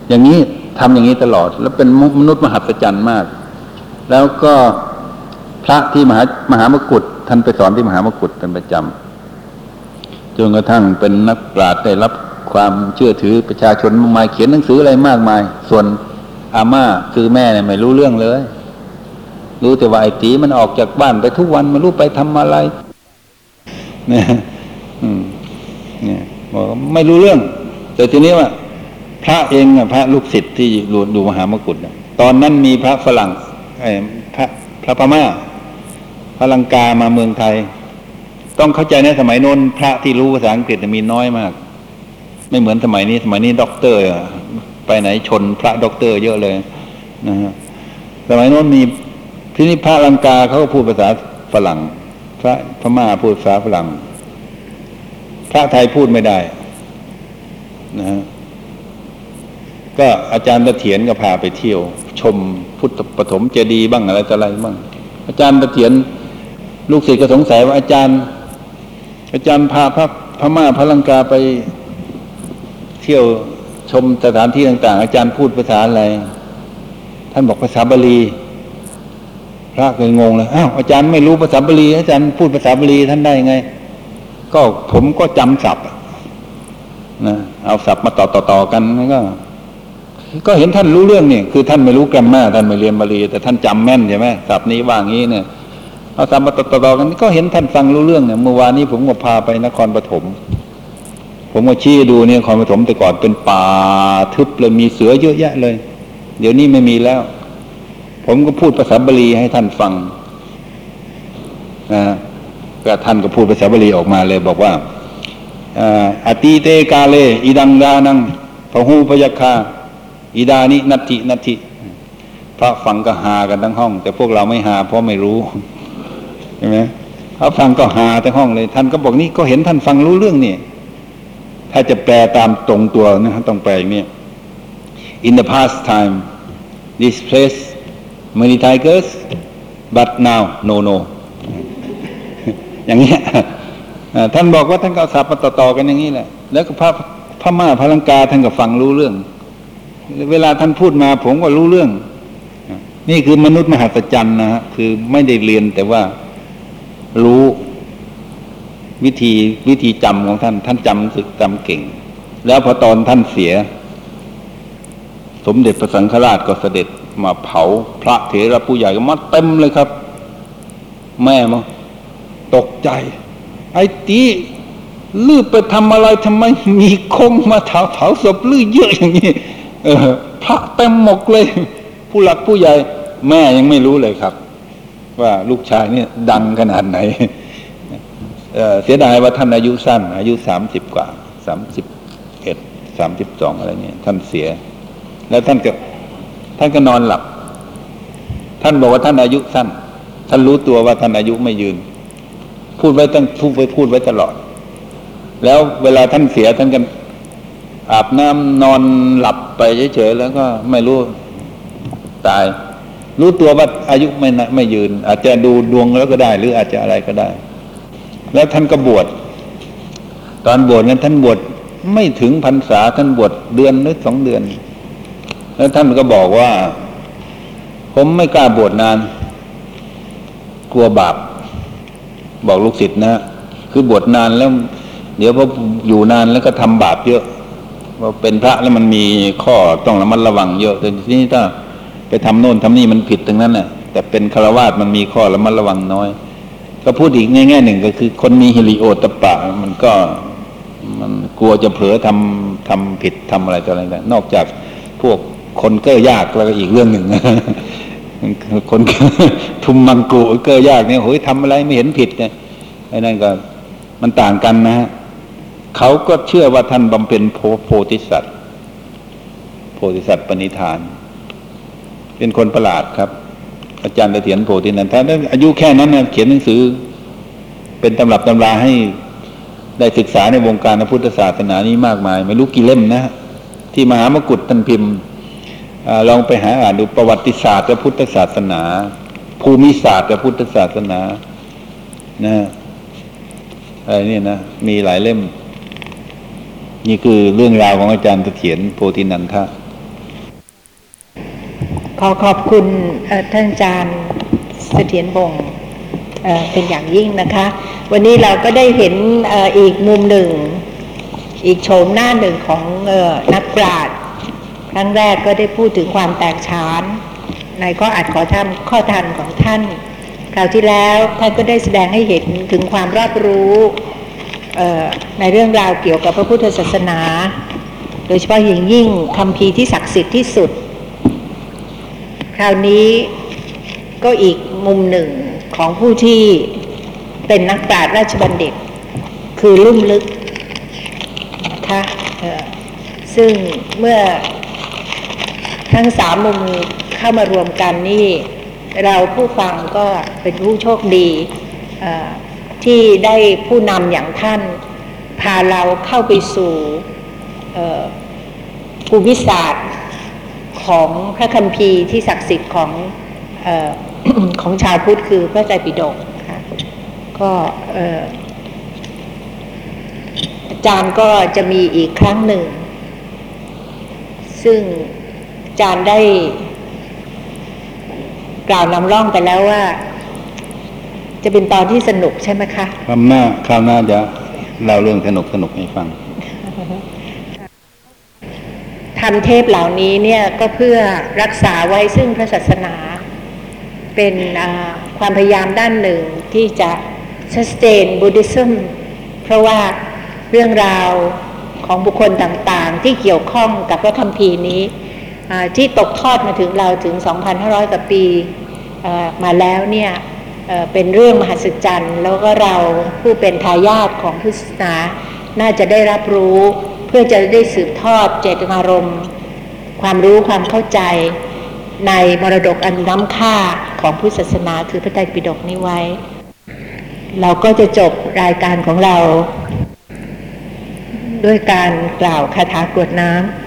อย่างนี้ทำอย่างนี้ตลอด แล้วเป็นมนุษย์มหัศจรรย์มาก แล้วก็พระที่มหามหามกุฏท่านไปสอนที่มหามกุฏเป็นประจำจนกระทั่งเป็นนักปราชญ์ได้รับความเชื่อถือประชาชนมากมายเขียนหนังสืออะไรมากมาย ส่วนอาม่าคือแม่เนี่ยไม่รู้เรื่องเลย รู้แต่ว่าไอ้ตีมันออกจากบ้านไปทุกวันไม่รู้ไปทำอะไรเนี่ยอืมเนี่ยบอกไม่รู้เรื่อง แต่ทีนี้ว่า พระเองอะพระลูกศิษย์ที่ดูดูมหามกุฏตอนนั้นมีพระฝรั่ง พระพระพม่าพระลังกามาเมืองไทย ต้องเข้าใจในสมัยโน้นพระที่รู้ภาษาอังกฤษมีน้อยมาก ไม่เหมือนสมัยนี้ สมัยนี้ด็อกเตอร์ไปไหนชนพระด็อกเตอร์เยอะเลยนะฮะสมัยโน้นมีที่นี่พระลังกาเขาก็พูดภาษาฝรั่ง พระพม่าพูดภาษาฝรั่ง พระไทยพูดไม่ได้นะฮะก็อาจารย์ตะเถียรก็พาไปเที่ยว ชม พุทธปฐมเจดีย์บ้างอะไรต่ออะไรบ้างอาจารย์เถียรลูกศิษย์ก็สงสัยว่าอาจารย์ อาจารย์พาพระพม่าพระลังกาไปเที่ยวชมสถานที่ต่าง ๆ อาจารย์พูดภาษาอะไร ท่านบอกภาษาบาลีพระก็งงเลยอ้าวอาจารย์ไม่รู้ภาษาบาลีอาจารย์พูดภาษาบาลีท่านได้ยังไง ก็ผมก็จำศัพท์นะเอาศัพท์มาต่อต่อต่อกันแล้วก็ ก็เห็นท่านรู้เรื่องเนี่ยคือท่านไม่รู้แกรมมาท่านไม่เรียนบาลีแต่ท่านจำแม่นใช่ไหมศัพท์นี้ว่างี้เนี่ยเอาศัพท์มาต่อต่อกันก็เห็นท่านฟังรู้เรื่องเนี่ยเมื่อวานนี้ผมก็พาไปนครปฐมผมก็ชี้ดูเนี่ยนครปฐมแต่ก่อนเป็นป่าทึบเลยมีเสือเยอะแยะเลย เดี๋ยวนี้ไม่มีแล้ว ผมก็พูดภาษาบาลีให้ท่านฟังนะก็ท่านก็พูดภาษาบาลีออกมาเลยบอกว่าอาตีเตกาเลอิดังดานังพหูพยาคา อิดานินัตินัติพระฟังก็หากันทั้งห้อง แต่พวกเราไม่หาเพราะไม่รู้ใช่ไหมพระฟังก็หาทั้งห้องเลย ท่านก็บอกนี่ก็เห็นท่านฟังรู้เรื่องนี่ถ้าจะแปลตามตรงตัวนะต้องแปลอย่างนี้ in the past time this place many tigers but now no no อย่างเงี้ยท่านบอกว่าท่านก็สับมาต่อๆกันอย่างนี้แหละ แล้วก็พระพม่าพระลังกาท่านก็ฟังรู้เรื่อง เวลาท่านพูดมา ผมก็รู้เรื่อง นี่คือมนุษย์มหัศจรรย์นะฮะคือไม่ได้เรียนแต่ว่ารู้วิธีวิธีจำของท่าน ท่านจำสึกจำเก่ง แล้วพอตอนท่านเสีย สมเด็จพระสังฆราชก็เสด็จมาเผาพระเถระผู้ใหญ่ก็มาเต็มเลยครับ แม่มาตกใจ ไอ้ตีลือไปทำอะไรทำไมมีคงมาเผาเผาศพลือเยอะอย่างนี้ เออ พระเต็มหมกเลย ผู้หลักผู้ใหญ่ แม่ยังไม่รู้เลยครับ ว่าลูกชายเนี่ยดังขนาดไหนเออเสียดายว่าท่านอายุสั้น อายุสามสิบกว่าสามสิบเอ็ดสามสิบสองอะไรเนี่ย ท่านเสีย แล้วท่านก็ท่านก็นอนหลับ ท่านบอกว่าท่านอายุสั้น ท่านรู้ตัวว่าท่านอายุไม่ยืน พูดไว้ตั้งพูดไว้พูดไว้ตลอด แล้วเวลาท่านเสียท่านก็ อาบน้ำนอนหลับไปเฉยๆแล้วก็ไม่รู้ตาย รู้ตัวว่าอายุไม่นะไม่ยืน อาจจะดูดวงแล้วก็ได้ หรืออาจจะอะไรก็ได้ แล้วท่านก็บวชตอนบวชนั้นท่านบวชไม่ถึงพรรษาท่านบวชเดือนหรือสองเดือน แล้วท่านก็บอกว่า ผมไม่กล้าบวชนาน กลัวบาป บอกลูกศิษย์นะคือบวชนานแล้ว เดี๋ยวพออยู่นานแล้วก็ทำบาปเยอะ พอเป็นพระแล้วมันมีข้อต้องระมัดระวังเยอะแต่ทีนี้ถ้าไปทำโน่นทำนี่มันผิดตรงนั้นแหละแต่เป็นฆราวาสมันมีข้อระมัดระวังน้อย ก็พูดอีกง่ายๆหนึ่งก็คือ คนมีฮิริโอตปะ มันก็มันกลัวจะเผลอทำทำผิดทำอะไรต่ออะไรนนอกจากพวกคนเก้อยากแล้วก็อีกเรื่องหนึ่งคนทุมมังกุเก้อยากเนี่ยโอ้ยทำอะไรไม่เห็นผิดเนี่ยไอ้นั่นก็มันต่างกันนะฮะ เขาก็เชื่อว่าท่านบำเพ็ญโพโพธิสัตว์โพธิสัตว์ปณิธาน เป็นคนประหลาดครับ อาจารย์เถียรโพธินันทานอายุแค่นั้นเนี่ยเขียนหนังสือ เป็นตำรับตำราให้ได้ศึกษาในวงการพระพุทธศาสนานี้มากมาย ไม่รู้กี่เล่มนะ ที่มหามกุฏท่านพิมพ์ลองไปหาอ่านดูประวัติศาสตร์พระพุทธศาสนา ภูมิศาสตร์พระพุทธศาสนานะอะไรนี่นะ มีหลายเล่ม นี่คือเรื่องราวของอาจารย์เสถียรโพธินันทะขอขอบคุณท่านอาจารย์เสถียรบงศ์เเป็นอย่างยิ่งนะคะ วันนี้เราก็ได้เห็นอ,อีกมุมหนึ่ง อีกโฉมหน้าหนึ่งของออนักปราชญ์ครั้งแรกก็ได้พูดถึงความแตกฉานในข้ออัดขอทำข้อทันของท่านคราวที่แล้วท่านก็ได้แสดงให้เห็นถึงความรอบรู้ ในเรื่องราวเกี่ยวกับพระพุทธศาสนา โดยเฉพาะอย่างยิ่งคำพีที่ศักดิ์สิทธิ์ที่สุด คราวนี้ก็อีกมุมหนึ่งของผู้ที่เป็นนักปราชญ์ราชบัณฑิต คือลุ่มลึกนะคะซึ่งเมื่อทั้งสามมุมเข้ามารวมกันนี่ เราผู้ฟังก็เป็นผู้โชคดี ที่ได้ผู้นำอย่างท่าน พาเราเข้าไปสู่ภูมิศาสตร์ของพระคัมภีร์ที่ศักดิ์สิทธิ์ของออของชาวพุทธคือพระไตรปิฎกค่ะก็อาจารย์ก็จะมีอีกครั้งหนึ่ง ซึ่งอาจารย์ได้กล่าวนำร่องไปแล้วว่า จะเป็นตอนที่สนุกใช่ไหมคะคราวหน้าคราวหน้าจะเล่าเรื่องสนุกสนุกให้ฟังทำเทพเหล่านี้เนี่ยก็เพื่อรักษาไว้ซึ่งพระศาสนา เป็นอ่าความพยายามด้านหนึ่งที่จะ sustain Buddhism เพราะว่าเรื่องราวของบุคคลต่างๆ ที่เกี่ยวข้องกับพระคัมภีร์นี้อ่าที่ตกทอดมาถึงเราถึง 2,500 กว่าปีเอ่อมาแล้วเนี่ยเอ่อ เป็นเรื่องมหัศจรรย์ แล้วก็เราผู้เป็นทายาทของพุทธศาสนา น่าจะได้รับรู้เพื่อจะได้สืบทอดเจตนารมณ์ความรู้ความเข้าใจในมรดกอันล้ำค่าของพุทธศาสนาคือพระไตรปิฎกนี้ไว้ เราก็จะจบรายการของเรา ด้วยการกล่าวคาถากรวดน้ำ